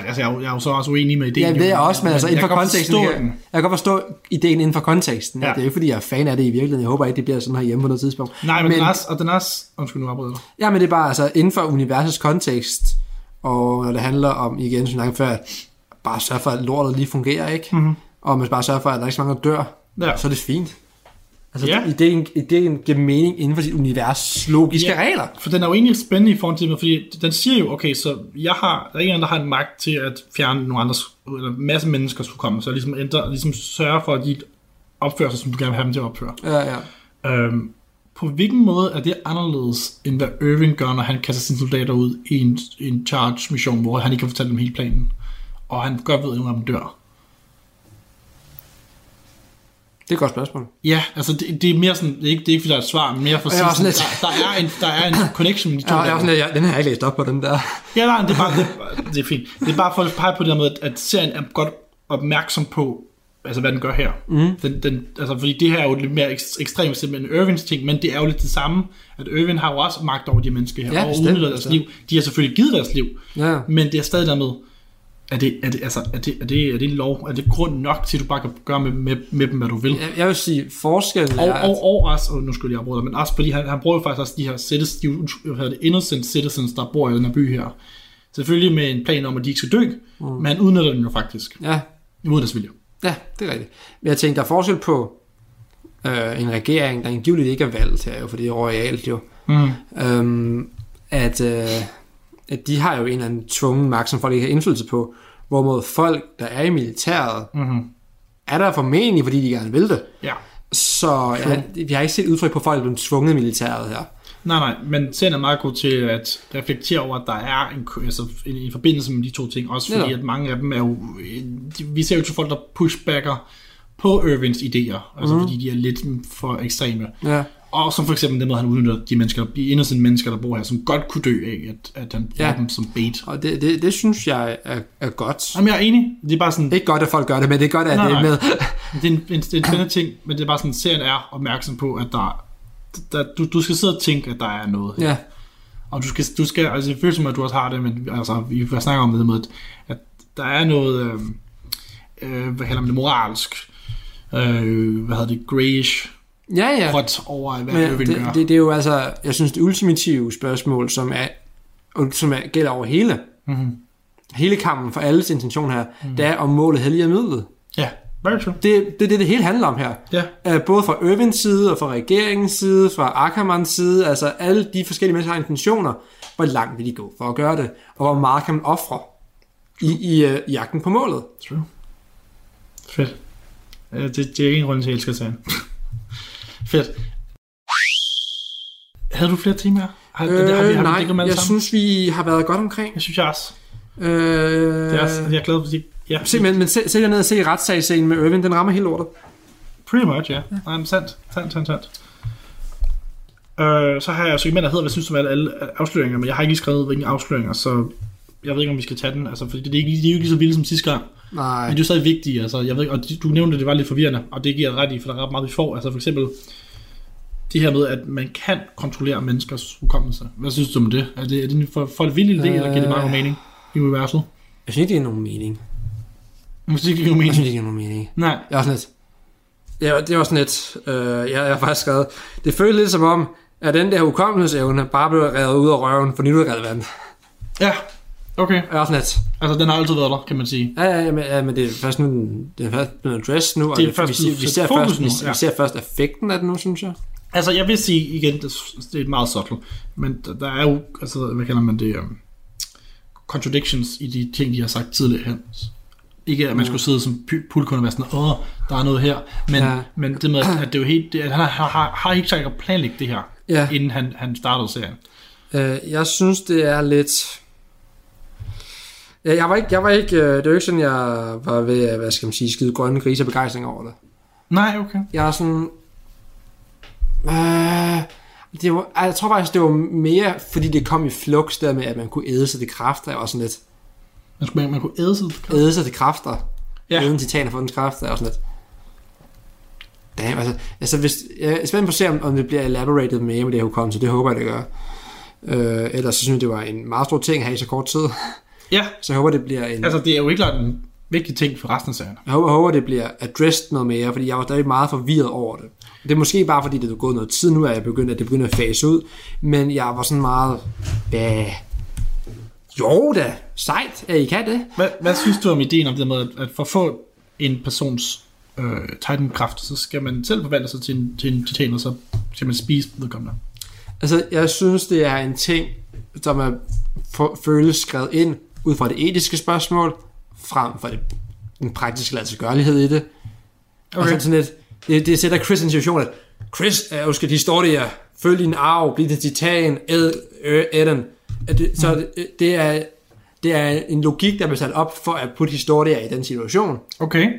altså, jeg, er jo- jeg er jo så også uenig med ideen.
Ja, det er jeg også, men altså
jeg
inden for konteksten. Jeg,
den.
jeg kan godt forstå ideen inden for konteksten. Ja.
Ja.
Det er ikke, fordi jeg er fan af det i virkeligheden. Jeg håber ikke, det bliver sådan her hjemme på noget tidspunkt.
Nej, men, men den er også, og den er også, undskyld nu afbryder jeg.
Ja, men det er bare altså inden for universets kontekst, og når det handler om, igen, som jeg før, bare sørge for, at lortet lige fungerer, ikke? Mm-hmm. Og man bare sørger for, at der ikke er så mange, der dør,
Ja.
så er det fint. Altså,
Ja.
ideen, ideen giver mening inden for sit univers logiske
Ja.
regler.
For den er jo egentlig spændende i forhold til, fordi den siger jo, okay, så jeg har, der er ingen, der har en magt til at fjerne nogle andre, eller en masse mennesker skulle komme, så jeg ligesom, ændre, ligesom sørge for, at de opfører sig, som du gerne vil have dem til at opføre.
Ja, ja.
Øhm, på hvilken måde er det anderledes, end hvad Irving gør, når han kaster sine soldater ud i en, en charge-mission, hvor han ikke kan fortælle dem hele planen, og han godt ved, at nogle af dem dør?
Det er et godt spørgsmål.
Ja, altså det, det er mere sådan, det er ikke, det er ikke fordi der er et svar, men mere for sådan,
lidt-
der, der, er en, der er en [coughs] connection mellem de to.
Ja, jeg, er lidt, jeg, den har jeg ikke læst op på, den der. [laughs]
Ja, nej, det er, bare, det, det er fint. Det er bare for at pege på det der med, at- serien er godt opmærksom på, altså hvad den gør her. Mm. Den, den, altså, fordi det her er jo lidt mere ekst- ekstremt simpelthen Irvins ting, men det er jo lidt det samme, at Irvin har jo også magt over de mennesker her,
Ja,
og udnytter deres liv. De har selvfølgelig givet deres liv,
Ja.
men det er stadig der med, er det, er det, altså, er det, er det, er det lov, er det grund nok til, at du bare kan gøre med, med, med dem, hvad du vil?
Jeg, jeg vil sige, forskellen
Og,
er, at,
og, og også, og nu skulle jeg afbryde dig, men også fordi han, han bruger jo faktisk også de her citizens, de, hvad det, innocent citizens, der bor i den her by her. Selvfølgelig med en plan om, at de ikke skal dø, mm. men han udnytter dem jo faktisk,
ja,
imod deres vilje.
Ja, det er rigtigt. Men jeg tænkte, der er forskel på øh, en regering, der angiveligt ikke er valgt her, jo, for det er royalt jo,
Mm.
øhm, at, øh, at de har jo en eller anden tvungen magt, som folk ikke har indflydelse på, hvorimod folk, der er i militæret,
Mm-hmm.
er der formentlig, fordi de gerne vil det.
Ja.
Så ja, vi har ikke set udtryk på, folk er blevet tvunget militæret her.
Nej, nej, men serien er meget god til at reflektere over, at der er en, altså, en, en forbindelse med de to ting, også fordi
Netop.
at mange af dem er jo, de, vi ser jo til folk, der pushbacker på Irvins idéer, altså mm. fordi de er lidt for ekstreme.
Ja,
Og som for eksempel det med, at han udnytter de mennesker, de innocent mennesker, der bor her, som godt kunne dø af, at, at han bruger
Ja.
dem som bait.
og det, det, det synes jeg er, er godt.
Jamen, jeg er enig. Det er bare sådan,
ikke godt, at folk gør det, men det er godt, at
Nej,
det er med.
det er en, en, en spændende ting, men det er bare sådan, serien er opmærksom på, at der, der du, du skal sidde og tænke, at der er noget. her.
Ja,
Og du skal, du skal altså det føles som, at du også har det, men altså, vi har snakket om det med, at, at der er noget, øh, øh, hvad kalder man det, moralsk, øh, hvad hedder det, grayish,
ja, ja.
rødt over, hvad
Men
Irving
det,
gør.
det, det er jo altså, jeg synes, det ultimative spørgsmål, som er, som er gælder over hele,
Mhm.
hele kampen for alles intention her, mm. det er, om målet helliger midlet.
Ja, Very true.
Det, det er det, det hele handler om her.
Ja.
Uh, både fra Irvins side, og fra regeringens side, fra Ackermans side, altså alle de forskellige mennesker har intentioner. Hvor langt vil de gå for at gøre det? Og hvor meget kan man ofre i, i uh, jagten på målet?
True. Fedt. Ja, det, det er ikke en grund til, at jeg elsker sagen. Fedt. Havde du flere temaer? Har,
Øh,
har, vi, har vi
nej,
alle
jeg
sammen?
synes, vi har været godt omkring.
Jeg synes jeg også.
Øh,
Det er også jeg er glad for, at ja,
se, men, men se, se jer ned og se retssagsscenen med Irvin, den rammer helt lortet.
Pretty much, ja. Yeah. Nej, men sandt, sandt, sandt, sandt. Øh, så har jeg så en der hedder, hvad synes du om alle afsløringer, men jeg har ikke lige skrevet, hvilke afsløringer, så jeg ved ikke, om vi skal tage den, altså, fordi det er ikke, det er jo ikke lige så vildt som sidste gang,
Nej.
men det er jo stadig vigtigt, altså, jeg ved og du nævnte, at det var lidt forvirrende, og det giver ret i, for der er ret meget, vi får, altså for eksempel, det her med, at man kan kontrollere menneskers hukommelse. Hvad synes du om det? Er det, er det for, for et vildt idé, eller giver det meget god mening i universet?
Jeg synes ikke, det giver nogen mening.
Jeg synes ikke, det giver
Jeg
mening.
synes ikke, det giver nogen mening.
Nej,
Jeg var sådan lidt... Ja, det var sådan lidt... Øh, jeg, jeg har faktisk skrevet... Det føles lidt som om, at den der hukommelsesevne bare blev revet ud af røven, for nu er det relevant.
ja, okay.
Jeg var sådan lidt...
Altså, den har altid været der, kan man sige.
Ja, ja, ja, men, ja, men det er først nu, den- det er først blevet addressed nu, og
Det er først
vi, vi, ser først,
nu, ja.
vi, ser først effekten af det nu, synes jeg.
Altså, jeg vil sige igen, det, det er meget subtle, men der, er jo, altså, hvad kalder man det, um, contradictions i de ting, de har sagt tidligere hen. Ikke at man skulle sidde som pulkund og være sådan, åh, der er noget her, men,
Ja.
men det med, at det er jo helt, det, han har, har, har ikke sagt at planlægge det her,
Ja.
inden han, han startede serien.
Øh, jeg synes, det er lidt... Ja, jeg var ikke, jeg var ikke, øh, det var ikke sådan, jeg var ved, hvad skal man sige, skide grønne grise begejstring over det.
Nej, okay.
Jeg er sådan... Øh, det var, jeg tror faktisk, det var mere, fordi det kom i flux der med, at man kunne æde sig til kræfter. Jeg var sådan lidt,
Man, skulle, man, kunne æde sig.
æde sig til kræfter.
Ja.
Ja. Æde en titan og få den kræfter. Jeg var sådan lidt, Damn, altså, altså hvis, jeg er spændt på at se, om, om det bliver elaborated mere med det her hukommelse. Det håber jeg, det gør. Øh, ellers så synes jeg, det var en meget stor ting at have i så kort tid.
Ja,
Så jeg håber, det bliver en...
altså det er jo ikke klart en vigtig ting for resten af serien.
Jeg håber, jeg håber, det bliver addressed noget mere, fordi jeg var stadig meget forvirret over det. Det er måske bare, fordi det er gået noget tid nu, at jeg begyndt, at det begynder at fase ud, men jeg var sådan meget... Hvad? Jo da, sejt, at I kan det.
Hvad, hvad synes du om ideen om det med, at, for at få en persons øh, titankraft, så skal man selv forvandle sig til en, til en titan, og så skal man spise vedkommende?
Altså, jeg synes, det er en ting, som er for, føles skrevet ind ud fra det etiske spørgsmål, frem for det, den praktiske ladsiggørlighed i det. Okay. Altså sådan lidt, det, det sætter Chris i en situation, at Chris, øh, husk de står der, følg din arv, bliv til titan, æd øh, Eden. Det, så det, det, er, det er en logik, der bliver sat op for at putte historier i den situation.
Okay.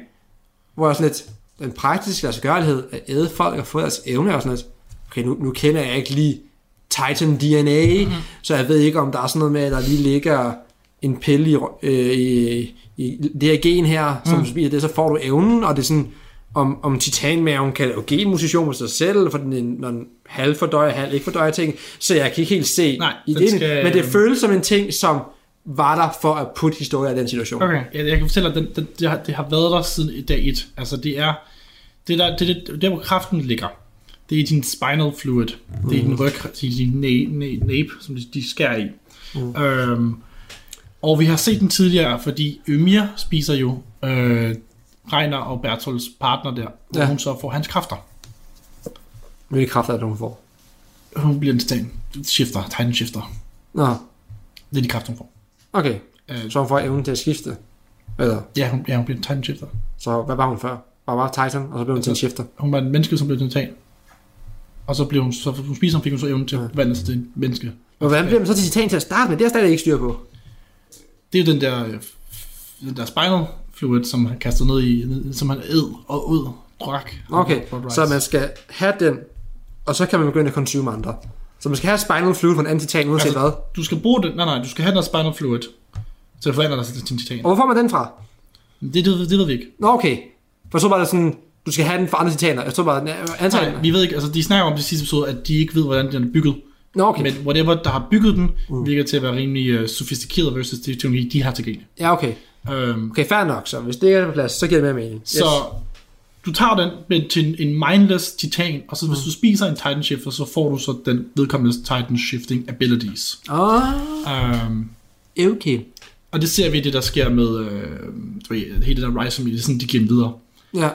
Hvor jeg sådan lidt, den praktiske ladsiggørlighed at æde folk og få deres evne og sådan lidt, okay, nu, nu kender jeg ikke lige Titan DNA, mm-hmm. så jeg ved ikke, om der er sådan noget med, at der lige ligger en pille i, øh, i, i det her gen her, som mm. spiser det, så får du evnen, og det er sådan, om, om titanmaven kan lave genmutation med sig selv, for den, når den halv fordøjer, halv ikke fordøjer ting, så jeg kan ikke helt se
Nej,
i det,
skal-
men det føles som en ting, som var der for at putte historier i den situation.
Okay, jeg, jeg kan fortælle dig, den, den, det, har, det har været der siden dag 1. Altså det er, det der, det, det, der hvor kraften ligger, det er i din spinal fluid. Mm. Det er i din ryg, det er i din næ, næ, næb, som de, de skærer i. Mm. Øhm, og vi har set den tidligere, fordi Ymir spiser jo øh, Reiner og Bertolds partner der, hvor
Ja.
hun så får hans kræfter.
Hvilke kræfter er det, hun får?
Hun bliver en titan. Shifter, Titan Shifter.
Nå,
Det er de kræfter, hun får.
okay.
Øh,
Så hun får evnen til at skifte. Eller,
ja, hun, ja, hun bliver en Titan Shifter.
så hvad var hun før? Var bare Titan, og så blev hun til en shifter.
Hun var en menneske, som blev til en titan. Og så blev hun, så hun spiser, fik hun så evnen til at forvandle sig til en menneske.
Og hvordan bliver man så til titan til at starte med? Det er stadig ikke styr på.
Det er jo den der, øh, den der spinal fluid, som han kastede ned i, som han æd og ud, drak.
Okay, så man skal have den, og så kan man begynde at consume andre. Så man skal have spinal fluid fra en anden titan, uanset altså, hvad.
Du skal bruge den, nej nej, du skal have den spinal fluid, til at forvandle dig til til en titan.
Og hvor får man den fra?
Det, det, det ved vi ikke.
Nå, okay. For så var det sådan, du skal have den fra andre titaner. Jeg tror bare, antager
Nej, vi ved ikke, altså de snakker om det sidste episode, at de ikke ved, hvordan den er bygget.
Nå, okay.
Men whatever, der har bygget den, mm. virker til at være rimelig uh, sofistikeret versus det teknologi, de har tilgængeligt.
Ja, okay.
Um,
Okay, fair nok. Så hvis det er på plads, så giver det mere mening.
Så du tager den med, til en, mindless titan, og så hvis
Mm.
du spiser en titan shifter, så får du så den vedkommende titan shifting abilities.
Ah,
Um,
okay.
og det ser vi det, der sker med øh, hele det der Rise det er sådan, de giver videre.
Ja,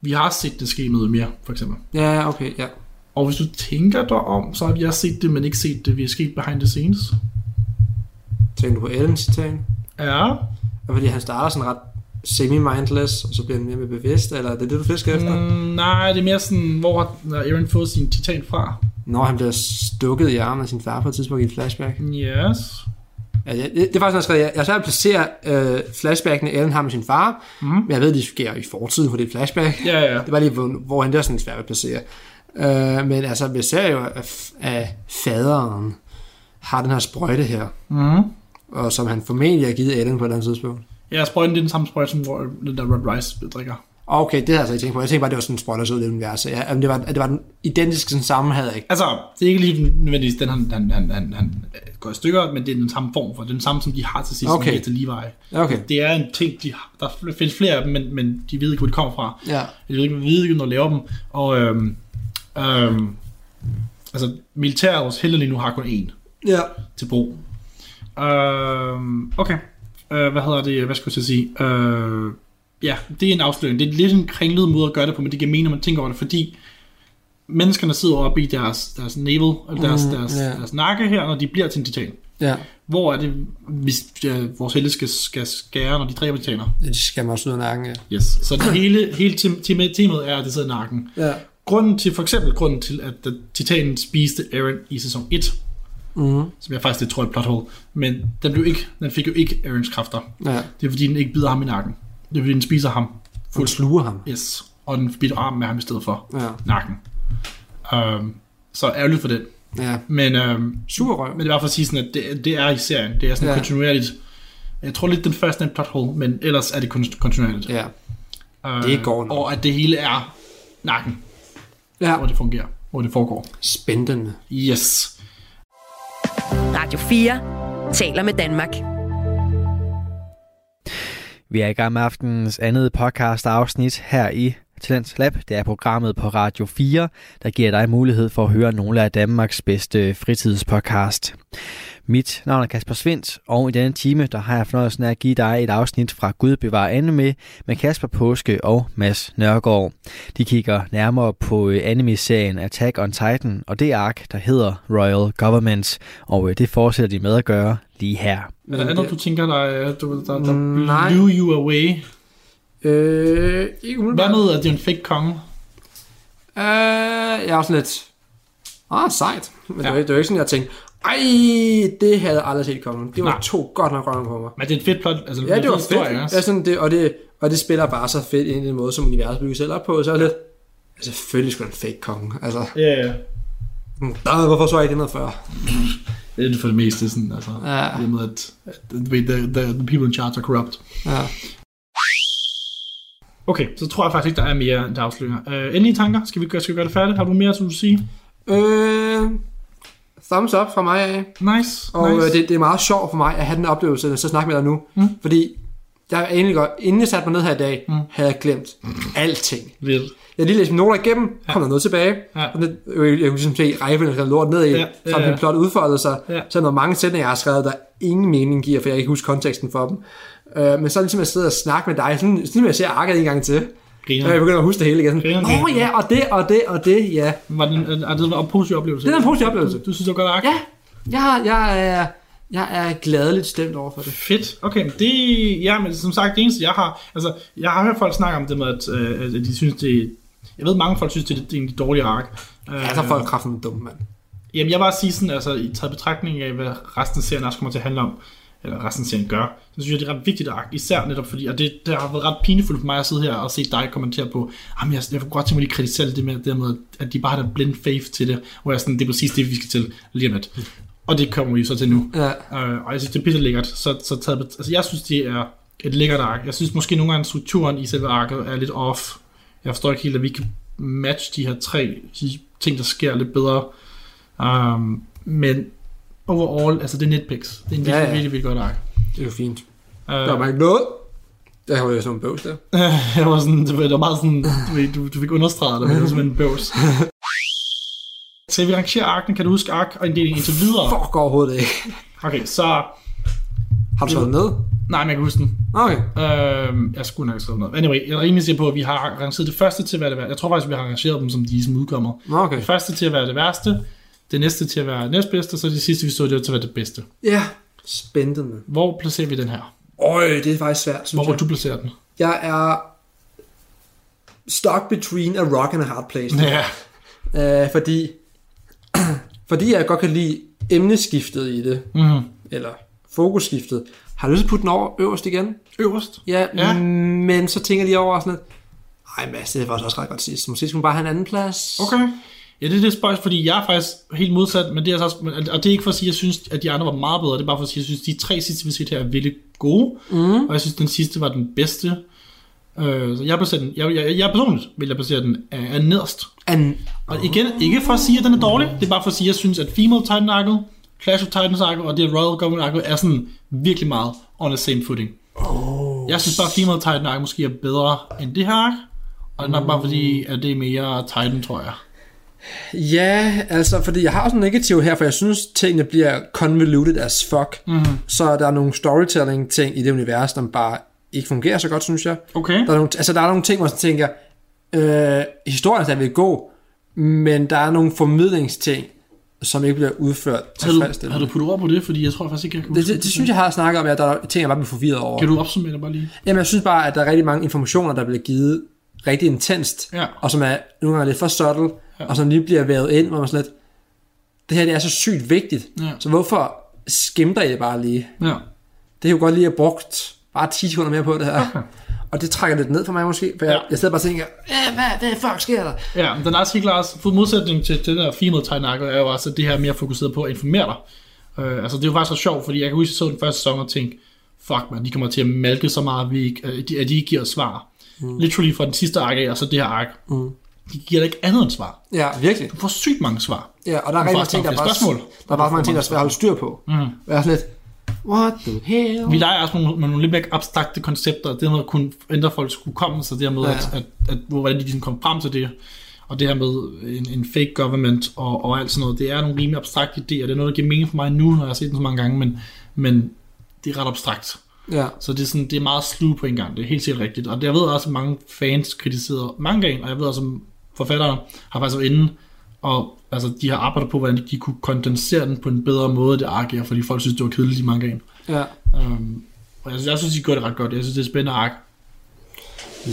Vi har set det ske noget mere, for eksempel.
ja, okay, ja.
Og hvis du tænker dig om, så har jeg set det, men ikke set det. Vi har sket behind the scenes.
Tænker du på Ellen citat?
Ja.
Fordi han starter sådan ret semi-mindless, og så bliver han mere med bevidst, eller er det det, du fisker efter?
Mm, nej, det er mere sådan, hvor har Aaron fået sin titan fra?
Når han bliver stukket i armen af sin far på et tidspunkt i et flashback.
Yes.
Ja, det, det, er faktisk jeg skrev. Jeg, jeg svært at placere øh, flashbackene, Ellen har med sin far, mm. men jeg ved, de sker i fortiden, for det er flashback.
Ja, ja.
Det var lige, hvor, hvor han der er sådan svært at placere. Øh, men altså, vi ser jo, at, at faderen har den her sprøjte her,
Mm.
Og som han formentlig har givet Ellen på et eller andet tidspunkt.
Ja, sprøjten det er den samme sprøjte, som hvor den der Rod Rice drikker.
Okay, det havde jeg altså ikke tænkt på. Jeg tænkte bare, det var sådan en så ud i det univers. Ja, at det var, det var den identiske sådan samme, havde jeg ikke.
Altså, det er ikke lige nødvendigvis den, han, han, han, han, han øh, går i stykker, men det er den samme form for, det er den samme, som de har til sidst,
Okay.
til Levi.
Okay.
Det er en ting, de har, der findes flere af dem, men, men de ved ikke, hvor de kommer fra.
Ja.
De ved ikke, de ved ikke, når de laver dem. Og øhm, øhm, altså, militæret heller lige nu har kun én
Ja.
til brug. Øhm, okay. Øh, hvad hedder det? Hvad skulle jeg sige? Øh, ja, det er en afsløring. Det er lidt en kringlet måde at gøre det på, men det giver mening, når man tænker over det, fordi menneskerne sidder oppe i deres, deres navel, eller deres,
Mhm,
deres,
ja.
deres nakke her, når de bliver til en titan.
Ja.
Hvor er det, hvis ja, vores helte skal, skal skære, når de dræber titaner?
Det skal man også ud af nakken, ja.
Yes. Så det hele, hele tem- tem- temaet er, at det sidder i nakken.
Ja.
Grunden til, for eksempel grunden til, at Titanen spiste Aaron i sæson 1,
Mm.
som jeg faktisk lidt tror er et plot hole, men den, blev ikke, den fik jo ikke Aarons kræfter.
Ja.
Det er fordi, den ikke bider ham i nakken. Det er fordi, den spiser ham.
Fuld sluger ham.
Yes. Og den bider armen med ham i stedet for
Ja.
nakken. Um, så ærgerligt for den.
Ja.
Men, um,
Super røv.
men det er bare for at sige sådan, at det, det er i serien. Det er sådan
Ja.
kontinuerligt. Jeg tror lidt, den første er en plot hole, men ellers er det kun- kontinuerligt.
Ja.
Uh,
det går nok.
Og at det hele er nakken,
Ja.
hvor det fungerer. Hvor det foregår.
Spændende.
Yes.
Radio 4 taler med Danmark.
Vi er i gang med aftenens andet podcast afsnit her i Talents Lab. Det er programmet på Radio 4, der giver dig mulighed for at høre nogle af Danmarks bedste fritidspodcast. Mit navn er Kasper Svendt, og i denne time der har jeg fornøjelsen af at give dig et afsnit fra Gud bevar Anne med, med Kasper Påske og Mads Nørgaard. De kigger nærmere på øh, anime-serien Attack on Titan og det ark, der hedder Royal Government, og øh, det fortsætter de med at gøre lige her.
Er der andet, du tænker, der, er- du, der, der
Mm,
blew you away?
Øh, ikke
Hvad med, at det er en fake konge?
Øh, jeg er også lidt... Ah, sejt. Men ja. det, var, det var ikke sådan, jeg tænkte, ej, det havde jeg aldrig set komme. Det var
Nej.
to godt nok røven på mig.
Men det er et fedt plot. Altså,
Ja, det var fedt. Ja, sådan det, og, det, og det spiller bare så fedt ind i den måde, som universet bygger selv op på. Så er det lidt... Altså, selvfølgelig skulle en fake konge. Altså,
Ja, ja.
der, hvorfor så jeg ikke det noget før?
Det er for det meste sådan, altså.
Ja.
Det med, at, at the, the, the people in charge are corrupt.
Ja.
Okay, så tror jeg faktisk ikke, der er mere, der afslører. Uh, endelige tanker? Skal vi, gøre- skal vi gøre det færdigt? Har du mere, du sige?
Øh, thumbs up fra mig af.
Nice,
Og
nice.
nice. det, det er meget sjovt for mig at have den oplevelse, at så snakke med dig nu.
Mm.
Fordi jeg egentlig godt, inden jeg satte mig ned her i dag,
Mm.
havde jeg glemt alting.
Vildt.
Jeg lige læst mine noter igennem, kom der noget tilbage.
Ja.
Og det, jeg, jeg kunne ligesom se rækkefølgen, der lort ned i,
Ja,
ja,
ja, ja.
det plot udfoldede sig.
Ja.
Så er der mange sætninger, jeg har skrevet, der ingen mening giver, for jeg kan ikke huske konteksten for dem. Uh, men så ligesom at sidde og snakke med dig, sådan, sådan jeg ser arket en gang til.
Griner.
Og jeg begynder at huske det hele igen. Åh oh, ja, og det, og det, og det, ja.
Var det, en, er det en positiv oplevelse?
Det er en positiv oplevelse.
Du, du synes, det var godt ark?
Ja, jeg, har, jeg, er, jeg er gladeligt stemt over for det.
Fedt. Okay, det... Ja, men som sagt, det eneste, jeg har... Altså, jeg har hørt folk snakke om det med, at, øh, de synes, det... Jeg ved, mange folk synes, det er, en dårlig ark.
Ja, så er folk kraften dumme, mand.
Jamen, jeg vil bare sige sådan, altså, i taget betragtning af, hvad resten af serien også kommer til at handle om, eller resten af serien gør, så synes jeg, det er ret vigtigt ark, især netop fordi, og det, det har været ret pinefuldt for mig at sidde her og se dig kommentere på, jamen, jeg, jeg kunne godt tænke mig lige kritisere det med, det med, at de bare har blind faith til det, hvor jeg sådan, det er præcis det, vi skal til lige om lidt. Og det kommer vi så til nu.
Ja.
Øh, og jeg synes, det er pisse lækkert. Så, så taget, altså, jeg synes, det er et lækkert ark. Jeg synes måske nogle gange, strukturen i selve arket er lidt off. Jeg forstår ikke helt, at vi kan matche de her tre ting, der sker lidt bedre. Um, men overall, altså det er nitpicks. Det er en virkelig,
Ja,
virkelig, virkelig godt ark.
Det er jo fint.
Uh,
Der var ikke noget. Der var jo sådan en bøvs der. [laughs]
jeg var sådan, det var, det var meget sådan, du, du, du fik understreget det, men det var simpelthen en bøvs. [laughs] Så vi rangerer arken. Kan du huske ark og inddeling indtil videre?
Fuck overhovedet ikke.
Okay, så
Har du skrevet ned?
Nej, men jeg kan huske den.
Okay.
Øh, jeg skulle nok have skrevet noget. Anyway, jeg er rimelig sikker på, at vi har rangeret det første til at være det værste. Jeg tror faktisk, vi har rangeret dem som de, som udkommer.
Okay.
Det første til at være det værste, det næste til at være næstbedste, så det sidste, vi så, det var til at være det bedste.
Ja, spændende.
Hvor placerer vi den her?
Øj, det er faktisk svært, synes
Hvor vil
jeg.
du placere den?
Jeg er stuck between a rock and a hard place.
Ja.
Øh, fordi, [clears throat] fordi jeg godt kan lide emneskiftet i det,
Mm-hmm.
eller fokusskiftet. Har du lyst til at putte den over øverst igen?
Øverst.
Ja,
Ja.
men så tænker jeg lige over sådan lidt, ej Mads, det er faktisk også ret godt sidst. Måske skulle man bare have en anden plads.
Okay. Ja, det er det spørgsmål, fordi jeg er faktisk helt modsat, men det er altså også, og det er ikke for at sige, at jeg synes, at de andre var meget bedre, det er bare for at sige, at jeg synes, at de tre sidste, vi set her, er virkelig gode, mm. og jeg synes, den sidste var den bedste. Øh, så jeg, placerer den, jeg, jeg, jeg personligt vil jeg placere den af, af nederst.
An,
Og igen, ikke for at sige, at den er dårlig, det er bare for at sige, at jeg synes, at Female Titan Arket, Clash of Titans Arket og det Royal Government Arket er sådan virkelig meget on the same footing. Oh. Jeg synes bare, at Female Titan Arket måske er bedre end det her ark, og det er nok bare fordi, at det er mere Titan, tror jeg.
Ja, altså, fordi jeg har også en negativ her, for jeg synes, tingene bliver convoluted as fuck. Mm. Så der er nogle storytelling ting i det univers, som bare ikke fungerer så godt, synes jeg.
Okay.
Der er nogle, altså, der er nogle ting, hvor jeg tænker, øh, historien er vel god, men der er nogle formidlingsting, som ikke bliver udført
Har du,
tilfredsstillende.
har du puttet ord på det? Fordi jeg tror faktisk ikke, jeg kan
Det,
huske
det, det, synes jeg har snakket om, at der er ting, jeg bare bliver forvirret over.
Kan du opsummere det bare lige?
Jamen, jeg synes bare, at der er rigtig mange informationer, der bliver givet rigtig intenst,
Ja.
og som er nogle gange lidt for subtle,
Ja.
og som lige bliver vævet ind, hvor man sådan lidt, det her det er så sygt vigtigt,
Ja.
så hvorfor skimter I det bare lige?
Ja.
Det kan jo godt lige have brugt bare 10 sekunder mere på det her.
Okay.
Og det trækker lidt ned for mig måske, for jeg,
Ja.
jeg sidder bare og tænker, "Ja, hvad, hvad fuck sker der?
Ja, men den er også helt klart, for modsætning til det der female Titan Arket, er jo også at det her mere fokuseret på at informere dig. Øh, altså det er jo faktisk ret sjovt, fordi jeg kan huske, at jeg så den første sæson og tænkte, fuck man, de kommer til at malke så meget, at, vi ikke, at de, at ikke giver svar. Mm. Literally fra den sidste ark af, og så det her ark. Mm. De giver dig ikke andet end svar.
Ja, virkelig.
Du får sygt mange svar.
Ja, og der er rigtig mange ting, der er bare,
spørgsmål.
der er bare mange ting, der er svært at holde styr på.
Mm.
Jeg er sådan lidt, what the hell?
Vi leger også med, nogle- med nogle lidt mere abstrakte koncepter. Det her med at kunne ændre folks hukommelse, det her med, ja. At, at, at, hvordan de ligesom kom frem til det. Og det her med en, en fake government og, og alt sådan noget. Det er nogle rimelig abstrakte idéer. Det er noget, der giver mening for mig nu, når jeg har set den så mange gange, men, men det er ret abstrakt.
Ja.
Så det er, sådan, det er meget slew på en gang. Det er helt sikkert rigtigt. Og jeg ved også, at mange fans kritiserede mangaen, og jeg ved også, at forfattere har faktisk været inde, og altså, de har arbejdet på, hvordan de kunne kondensere den på en bedre måde, det ark fordi folk synes, det var kedeligt i mangaen.
ja.
Um, og jeg, jeg synes, de gør det ret godt. Jeg synes, det er et spændende ark.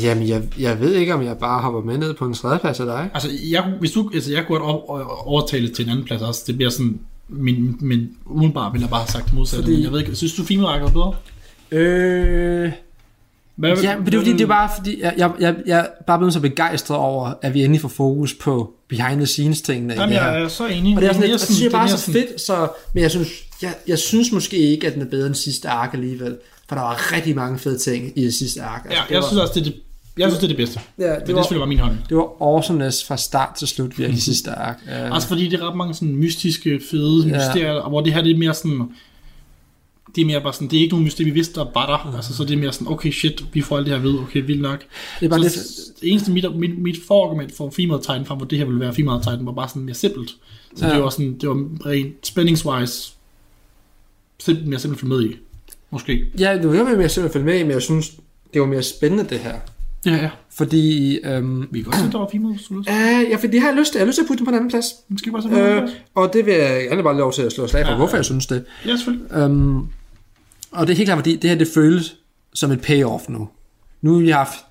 Jamen, jeg, jeg ved ikke, om jeg bare hopper med ned på en tredjeplads af dig.
Altså, jeg, kunne- hvis du, altså, jeg kunne godt over, overtale det til en anden plads også. Det bliver sådan, men, men umiddelbart ville jeg bare have sagt det modsatte.
Fordi-
Men jeg ved ikke, synes du, ark var bedre?
Øh...
Hvad,
Ja, men det fordi, det er bare fordi, jeg, jeg, jeg, jeg er bare blevet så begejstret over, at vi endelig får fokus på behind the scenes tingene.
Jamen,
det
jeg er så enig.
Og det er sådan og det synes jeg bare er
mere
så fedt, så, men jeg synes, jeg, jeg synes måske ikke, at den er bedre end sidste ark alligevel, for der var rigtig mange fede ting i det sidste ark. Altså,
Ja,
det
jeg
var,
synes også, det er det, jeg synes, det er det bedste.
ja,
Men
det,
det er
var,
selvfølgelig bare min holdning.
det var awesomeness fra start til slut, virkelig i sidste ark. Uh,
Også fordi det er ret mange sådan mystiske, fede
Ja.
mysterier, og hvor det her det er mere sådan, det er mere bare sådan, det er ikke nogen mysterier, vi vidste, der var der. Altså, så det er mere sådan, okay shit, vi får alt det her ved, okay, vildt nok.
det er bare
så,
lidt,
det eneste, mit, mit, mit forargument for Female Titan, frem for det her ville være Female Titan, var bare sådan mere simpelt. Så
Ja.
det var sådan, det var rent spændingswise, simpelt, mere simpelt at følge med i. Måske.
ja, det var mere mere simpelt at følge med i, men jeg synes, det var mere spændende det her.
Ja, ja.
Fordi, øhm,
Vi kan godt at der var Female Solution.
uh, ja, for det har jeg lyst til. Jeg har lyst til at putte den på en anden plads.
Skal bare hvad
Øh, og det vil jeg gerne bare lov til at slå slag for,
Ja.
hvorfor jeg synes det.
Ja, selvfølgelig.
Um, og det er helt klart, fordi det her det føles som et payoff nu. Nu har vi haft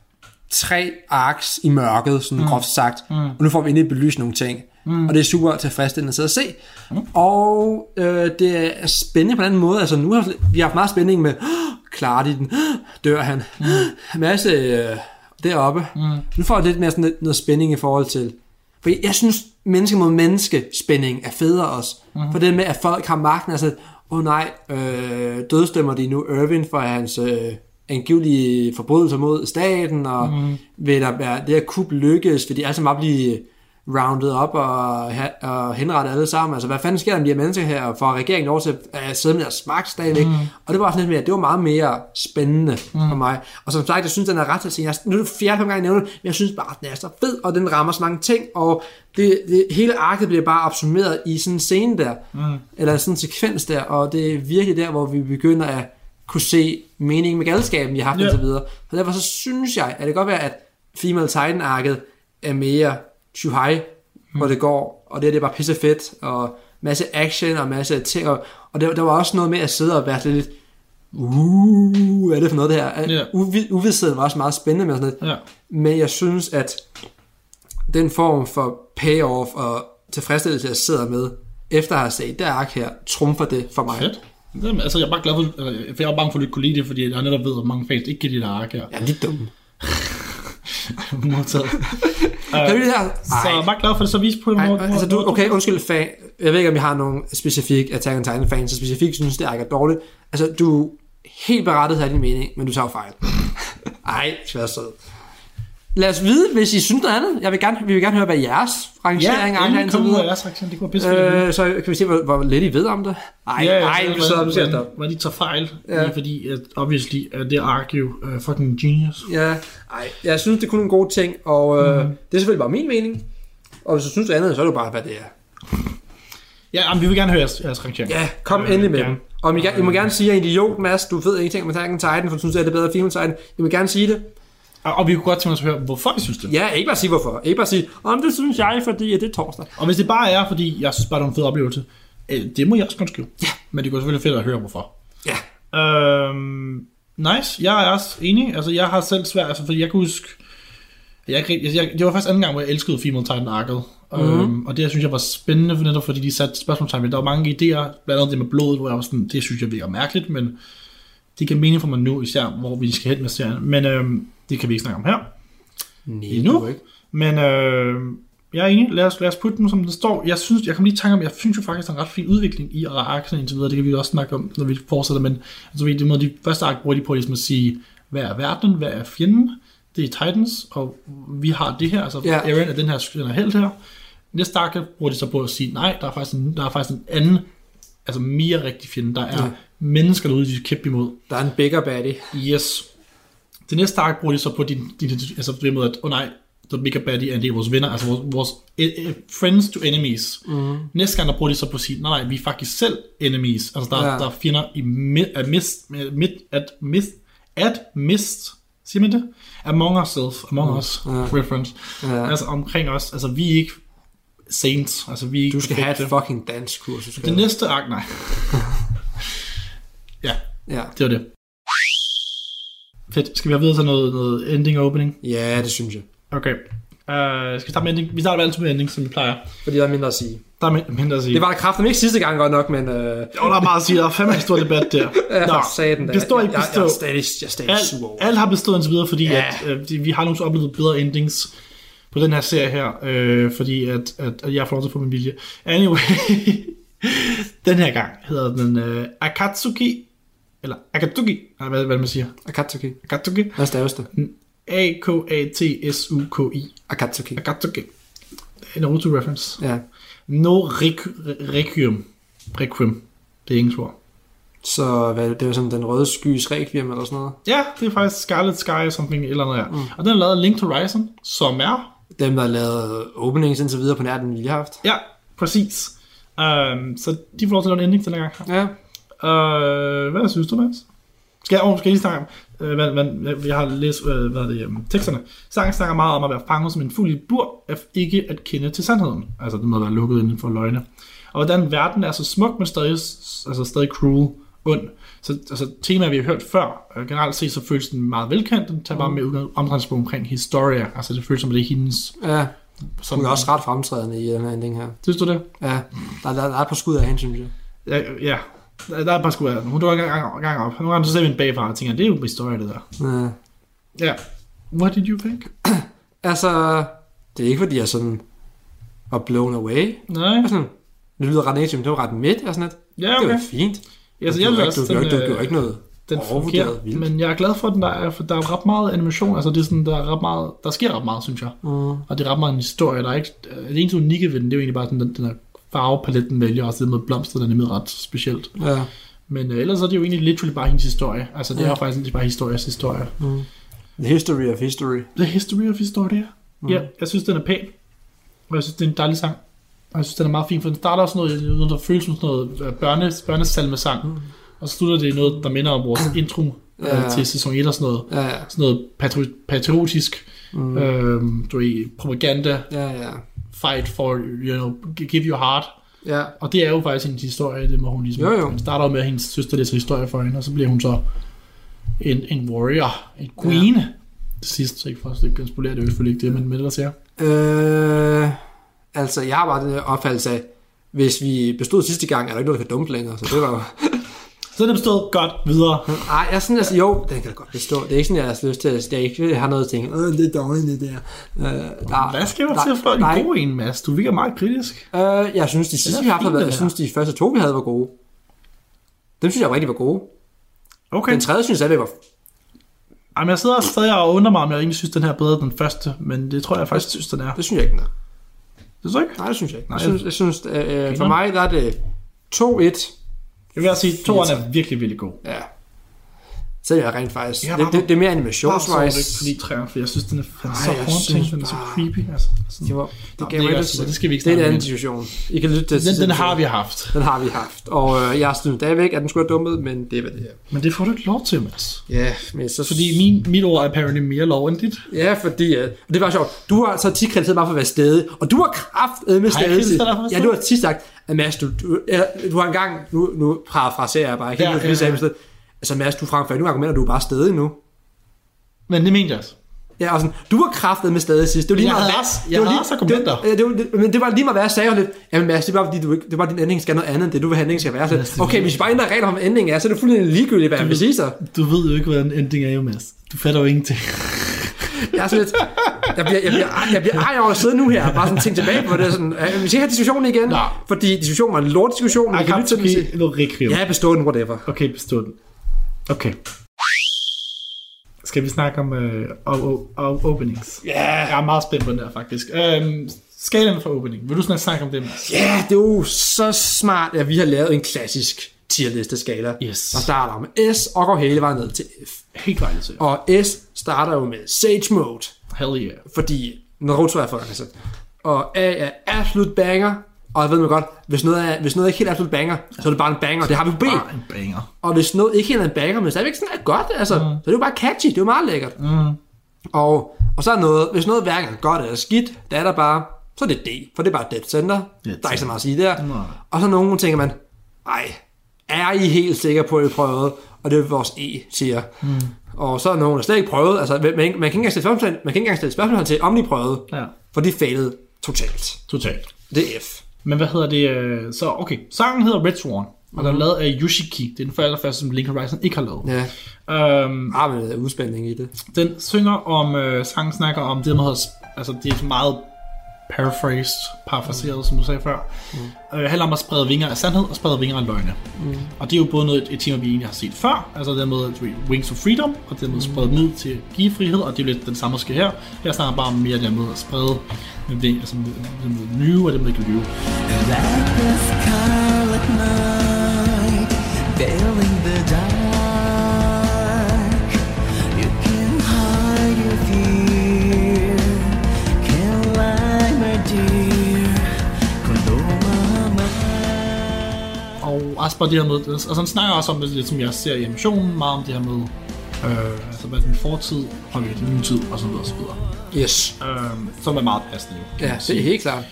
tre arcs i mørket, sådan mm. groft sagt, mm. og nu får vi endelig belyst nogle ting. Mm. Og det er super tilfredsstillende at sidde og se. Mm. Og øh, det er spændende på en anden måde. Altså nu har vi haft meget spænding med, klarer de den? Dør han? Mm. Masse øh, deroppe. Mm. Nu får vi lidt mere sådan lidt, noget spænding i forhold til, for jeg synes, menneske mod menneske spænding er federe også. Mm. For det med, at folk har magten, altså, åh oh, nej, øh, dødstemmer de nu Irvin for hans øh, angivelige forbrydelser mod staten, og mm. vil der være, det her kup lykkes, vil de alle sammen bare blive rounded op og, og henrettet alle sammen. Altså, hvad fanden sker der med de her mennesker her, og får regeringen lov til at sidde med deres magt stadigvæk? Mm. Og det var sådan lidt mere, det var meget mere spændende mm. for mig. Og som sagt, jeg synes, den er ret til at sige, jeg, nu er det fjerde gang, jeg nævner men jeg synes bare, den er så fed, og den rammer så mange ting, og det, det, hele arket bliver bare opsummeret i sådan en scene der, mm. eller sådan en sekvens der, og det er virkelig der, hvor vi begynder at kunne se meningen med galskaben, de har haft
Ja.
ja. indtil videre. Så derfor så synes jeg, at det kan godt være, at Female Titan-arket er mere shuhai, mm. hvor det går, og det, er- det er bare pisse fedt, og masse action og masse ting, og, og der, der var også noget med at sidde og være lidt, uh, hvad er det for noget det her?
Ja.
Uvi- Uvidsheden var også meget spændende med sådan lidt,
Ja.
men jeg synes, at den form for payoff og tilfredsstillelse, jeg sidder med, efter at have set det ark her, trumfer det for mig.
Fedt. Jamen, altså, jeg er bare glad for, for jeg er bange for, at du ikke kunne lide det, fordi jeg netop ved, at mange fans ikke kan lide det ark her.
Er lidt dum. [laughs] [laughs]
Modtaget.
Kan du det her?
Så jeg er bare glad for det, så vis på
Ej,
hvor-
altså du, okay, undskyld, fan. Jeg ved ikke, om jeg har nogen specifik Attack on Titan fans, så specifikt synes, det er dårligt. Altså, du helt berettet har din mening, men du tager fejl. [laughs] Ej, svær sød. Lad os vide, hvis I synes noget andet. Jeg vil gerne, vi vil gerne høre, hvad jeres rangering
Ja,
er indtil
kom ud af jeres reaktion. Det kunne være.
Øh, så kan vi se, hvor, hvor lidt I ved om det. Ej, ja, ej, vi sidder og ser
Hvor de tager fejl,
Ja.
ja. fordi at obviously at det jo uh, fucking genius.
Ja, ej, jeg synes, det er kun nogle gode ting, og øh,
Mhm.
det er selvfølgelig bare min mening. Og hvis du synes det andet, så er det jo bare, hvad det er.
Ja, jamen, vi vil gerne høre jeres, jeres rangering.
Ja, kom
Øh,
endelig med
gerne.
Og I, I må gerne sige, at jeg er idiot, Mads. Du ved ingenting om Attack on Titan, for du synes, at det er bedre Female Titan. I må gerne sige det.
Og, og vi kunne godt tænke os at høre, hvorfor I synes det.
Ja, ikke bare sige hvorfor. Ikke bare sige, om det synes jeg, fordi at det er torsdag.
Og hvis det bare er, fordi jeg synes bare, det er en fed oplevelse, øh, det må jeg også godt skrive. Ja. Men det kunne selvfølgelig fedt at høre, hvorfor.
Ja.
Øhm, nice. Jeg er også enig. Altså, jeg har selv svært, altså, fordi jeg kan huske, jeg, rigtig- jeg, det var faktisk anden gang, hvor jeg elskede Female Titan arket. Mm. Øhm, og det synes jeg var spændende, for netop fordi de satte spørgsmålstegn ved. Der var mange idéer, blandt andet det med blodet, hvor jeg var sådan, det synes jeg virker mærkeligt, men det kan mening for mig nu, især hvor vi skal hen med serien. Men øhm, det kan vi ikke snakke om her.
Nej,
Endnu?
ikke.
Men øh, jeg er enig. Lad os, lad os putte den, som den står. Jeg synes, jeg kan lige tanke om, jeg synes jo faktisk, der er en ret fin udvikling i arkene indtil videre. Det kan vi også snakke om, når vi fortsætter. Men altså, det måde, de første ark bruger de på ligesom at sige, hvad er verden, hvad er fjenden? Det er Titans, og vi har det her. Altså,
Ja.
Aaron er den her, den her held her. Næste ark bruger de så på at sige, nej, der er faktisk en, der er faktisk en anden, altså mere rigtig fjende. Der er
Ja.
ja. mennesker derude, de skal kæmpe imod.
Der er en bigger baddie.
Yes. Det næste ark bruger de så på din, din altså det med, at, åh oh nej, The Bigger Baddie er en del af vores venner, altså vores, vores eh, friends to enemies. Mm. Næste gang, der bruger de så på at sige, nej, nej, vi er faktisk selv enemies. Altså der,
Ja.
der er fjender i mid, at mist, mid, at mist, at mist, siger man det? Among ourselves, among mm. us,
Ja.
reference.
Ja.
Altså omkring os, altså vi er ikke saints, altså vi er ikke
Du skal have et
perfekte.
fucking dansk kursus.
Det næste ark, nej. [laughs] ja,
Ja.
det var det. Fedt. Skal vi have videre til noget, noget ending og opening?
ja, det synes jeg.
Okay. Uh, skal vi starte med ending? Vi starter altid med ending, som vi plejer.
Fordi der er mindre at sige.
Der er min- mindre at sige.
Det var der kraften ikke sidste gang godt nok, men... Øh,
Jo, der er meget at sige. Der er fandme en stor debat der. [laughs]
ja, for satan da.
består ikke
jeg, jeg, jeg, er stadig, jeg er stadig sur over.
Alt, alt har bestået indtil videre, fordi
Ja.
at, øh, de- vi har nogle oplevet bedre endings på den her serie her, øh, fordi at, at, at jeg får lov til at få min vilje. Anyway, [laughs] den her gang hedder den øh, Akatsuki, eller Akatsuki, nej, hvad, hvad man siger.
Akatsuki.
Akatsuki.
Hvad staves det?
A-K-A-T-S-U-K-I.
Akatsuki.
Akatsuki. Naruto reference.
Ja.
No requ- Requiem. Requiem. Det er engelsk ord.
Så hvad, det var sådan den røde skys requiem eller sådan noget.
Ja, det er faktisk Scarlet Sky something eller noget der. Mm. Og den er lavet Link to Horizon, som er...
Dem, der lavede openings indtil videre på nær den, vi har haft.
Ja, præcis. Um, så de får lov til at lave en ending den her gang.
Ja.
Uh, hvad synes du, Mads? Skal jeg, oh, skal jeg lige snakke om, uh, hvad, hvad, jeg har læst uh, hvad det, um, teksterne. Sangen snakker meget om at være fanget som en fugl i et bur, af ikke at kende til sandheden. Altså, det må være lukket inden for løgne. Og hvordan verden er så smuk, men stadig, altså stadig cruel, ond. Så altså, temaer, vi har hørt før, uh, generelt set, så føles den meget velkendt. Den tager bare med udgang- omdrejningspunkt omkring Historia. Altså, det føles som, at det er hendes...
Ja,
Som,
hun er også ret fremtrædende i den her ending her.
Synes du det?
Ja, der, der, der er et par skud af hende, synes jeg.
Ja, ja. Der der er par skud af den. Hun dukker gang, gang op. Nogle gange så ser vi en bagfra og tænker, det er jo historie, det der.
Ja.
Ja. What did you think? [clears throat]
Altså, det er ikke fordi, jeg sådan var blown away.
Nej.
Jeg er sådan, det lyder ret native, men det var ret midt og sådan lidt.
Ja,
Det
okay.
var fint.
Altså,
du
jeg
gjorde
synes
ikke,
også,
du, gjorde ikke, du
den,
gjorde
øh,
ikke noget
den fungerer,
vildt.
men jeg er glad for, at den der er, for der er ret meget animation, altså det er sådan, der er ret meget, der sker ret meget, synes jeg.
Mm.
Og det er ret meget en historie, der er ikke, det eneste unikke ved den, det er jo egentlig bare sådan, den, den der farvepalet, den vælger, også det med blomster, den er nemlig ret specielt.
Ja.
Men øh, ellers er det jo egentlig literally bare hendes historie. Altså det er
Ja.
jo faktisk egentlig bare historiens historie.
Mm. The history of history.
The History of Historia. Mm. Ja, jeg synes, den er pæn. Og jeg synes, det er en dejlig sang. Og jeg synes, den er meget fin, for den starter også noget, noget der føles som sådan noget øh, børne, børnesalmesang. Mm. Og så slutter det noget, der minder om vores intro
Ja.
ja. til sæson 1 og sådan noget.
Ja, ja.
Sådan noget patri- patriotisk, mm. øhm, du ved, propaganda,
Ja, ja.
Fight for, you know, give your heart.
Ja,
Og det er jo faktisk hendes historie, det må hun ligesom.
Jo, jo.
Hun starter med, at hendes søster læser historie for hende, og så bliver hun så en, en warrior, en queen. Ja. Til sidst, så ikke for at spolere det, selvfølgelig det, men med det, der siger.
Øh, altså, jeg har bare den her opfattelse af, hvis vi bestod sidste gang, er der ikke noget, der kan dumpe længere, så det var jo...
Så er det bestået godt videre.
Ej, jeg er sådan, altså, jo, den kan da godt bestå. Det er ikke sådan, jeg har lyst til at... Jeg ikke har noget at tænke, øh, det er dårligt, det der. Øh, der
Hvad skal jeg
der-
til for
er
en god en, Mads? Du virker meget kritisk.
Øh, jeg synes, de sidste, vi har haft, jeg synes, de første to, vi havde, var gode. Dem synes jeg rigtig var gode.
Okay.
Den tredje synes jeg, det var...
Jamen, jeg sidder stadig og undrer mig, om jeg egentlig synes, den her er bedre end den første, men det tror jeg faktisk, synes, den er.
Det synes jeg ikke, den er.
Det tror jeg ikke.
Nej, det synes jeg ikke.
Nej,
Jeg synes, jeg synes øh, for mig, der er det 2-1.
Jeg vil også sige, at toeren er virkelig, virkelig god.
Ja. Så er jeg rent faktisk...
Jeg
Det, det, det er mere
Bare så
animationswise.
ikke fordi træerne, for jeg synes, den er fandme så
jeg
haunting, den er så creepy. Altså. Sådan.
Det, var, det, gav
det er også- det skal vi ikke
Det er en anden diskussion. I kan lytte til
Den, den har vi haft.
Den har vi haft. Og øh, jeg synes stadigvæk, at den skulle have dummet, men det var det her.
Men det får du ikke lov til, Mads.
Ja, men så...
Fordi min, mit ord er apparently mere lov end dit.
Ja, fordi... Øh, det var sjovt. Du har så tit kritiseret bare for at være stedig. Og du har kraft med
jeg for at være
Ja, du har tit sagt, at Mads, du, du, du har engang... Nu, nu parafraserer jeg bare. Jeg kan ikke
ja,
ja,
ja.
Altså Mads, du fremfører nogle argumenter, du er bare stedig nu.
Men det mente jeg også.
Ja, og sådan, du var kraftet med stadig sidst. Det var lige
Jeg
meget,
havde også-
det
jeg
var lige-
argumenter.
Det, det, var, det, men det var lige meget, hvad jeg sagde lidt. Jamen Mads, det bare fordi, du det var din ending skal noget andet, end det du vil have ending skal være. Så,
det
okay, hvis vi bare ændrer regler om, ending er, så er det fuldstændig ligegyldigt, hvad jeg vil sige så.
Du ved jo ikke, hvad en ending er jo, Mads. Du fatter jo ingenting. [laughs]
Jeg er sådan lidt, jeg bliver, jeg bliver, jeg bliver ej over at sidde nu her, og bare sådan tænke tilbage på det. Sådan, øh, vi skal have diskussionen igen,
Nå.
fordi diskussionen var en lort diskussion.
Jeg
Vi kan lytte til den. Ja, bestå den, whatever.
Okay, bestå den. Okay. Skal vi snakke om uh, o- o- openings? Ja. Yeah. Jeg er meget spændt på den der, faktisk. Um, skalaen for opening. Vil du snart snakke om det, Mads?
Ja, det er jo så smart, at vi har lavet en klassisk tierliste skala.
Yes.
Der starter med S og går hele vejen ned til F.
Helt til.
Og S starter jo med Sage Mode,
Hell yeah.
fordi Naruto er forangelse. Og A er absolut banger, og jeg ved man godt, hvis noget, er, hvis noget ikke helt er absolut banger, så er det bare en banger, det har vi på B.
Bare en banger.
Og hvis noget ikke helt er en banger, men stadigvæk sådan er godt, altså, mm. så er det jo bare catchy, det er jo meget lækkert.
Mm.
Og, og så er noget, hvis noget hverken er godt eller skidt, det er der bare, så er det D, for det er bare Dead Center.
Dead
der er ikke så meget at sige der.
Nej.
Og så nogen tænker man, ej, er I helt sikre på, at I prøvede? Og det er vores E, siger. Mm. Og så er nogen, der slet ikke prøvede. Altså, man, man, kan ikke engang stille spørgsmål, man kan ikke engang stille spørgsmål til, om de prøvede.
Ja,
For de failede totalt.
totalt.
Det er F.
Men hvad hedder det? øh, Så okay, sangen hedder Red Sworn, og den er lavet af Yoshiki. Det er den allerførste, som Link Horizon ikke har lavet.
Ja,
Øhm,
har vi udspænding i det.
den synger om, øh, sangen snakker om det med, at- altså det er så meget paraphrased, parafraseret, som du sagde før. Mm. Øh, handler om at sprede vinger af sandhed og sprede vinger af løgne. Mm. Og det er jo både noget, et tema, vi egentlig har set før, altså det med at Wings of Freedom, og det med at sprede den ud til at give frihed, og det er jo lidt den samme, der sker her. Her snakker bare om mere det med at sprede det, altså det med at lyve, og det med at ikke lyve.
Like the scarlet night,
også bare det her med, og sådan snakker også om det som jeg ser i animationen, meget om det her med, øh, altså hvad den fortid påvirker den nye tid, og så videre, og så videre.
Yes.
Øh, som er meget passende. jo,
Ja, det er helt klart.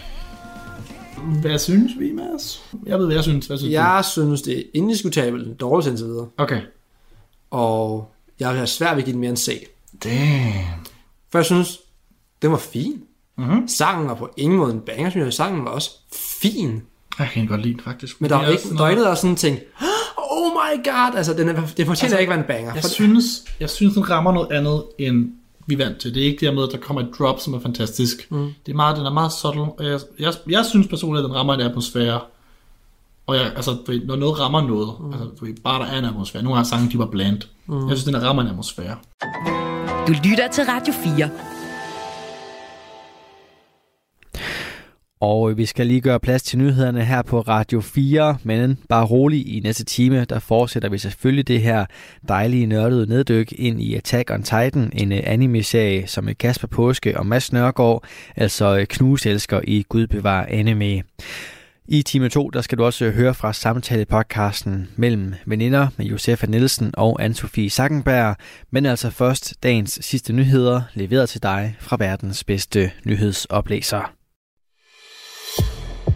Hvad synes vi, Mads? Jeg ved, hvad jeg synes. Hvad synes
Jeg synes, det er indiskutabelt dårligt indtil videre.
du? Okay.
Og jeg have svært ved at give den mere end C.
Damn.
For jeg synes, den var fin.
Mhm.
Sangen var på ingen måde en banger, synes jeg. Sangen var også fin.
Jeg kan godt lide den, faktisk.
Men der
er
ikke,
sådan
der
noget-
ikke noget, der sådan tænkte, oh my god, altså den er, det fortjener altså, ikke at være en banger.
Jeg
For,
synes, jeg synes, den rammer noget andet, end vi er vant til. Det er ikke det med, at der kommer et drop, som er fantastisk. Mm. Det er meget, den er meget subtle. Og jeg, jeg, jeg synes personligt, at den rammer en atmosfære. Og jeg, altså, når noget rammer noget, mm. altså, bare der er en atmosfære. Nogle gange sange, de var bland. Mm. Jeg synes, den rammer en atmosfære.
Du lytter til Radio 4.
Og vi skal lige gøre plads til nyhederne her på Radio 4, men bare rolig i næste time, der fortsætter vi selvfølgelig det her dejlige nørdede neddyk ind i Attack on Titan, en øh, anime-serie, som øh, Kasper Påske og Mads Nørgaard, altså øh, knuselsker i Gud bevarer anime. I time 2, der skal du også høre fra samtale-podcasten mellem veninder med Josefa Nielsen og Anne-Sophie Sackenberg, men altså først dagens sidste nyheder, leveret til dig fra verdens bedste nyhedsoplæser.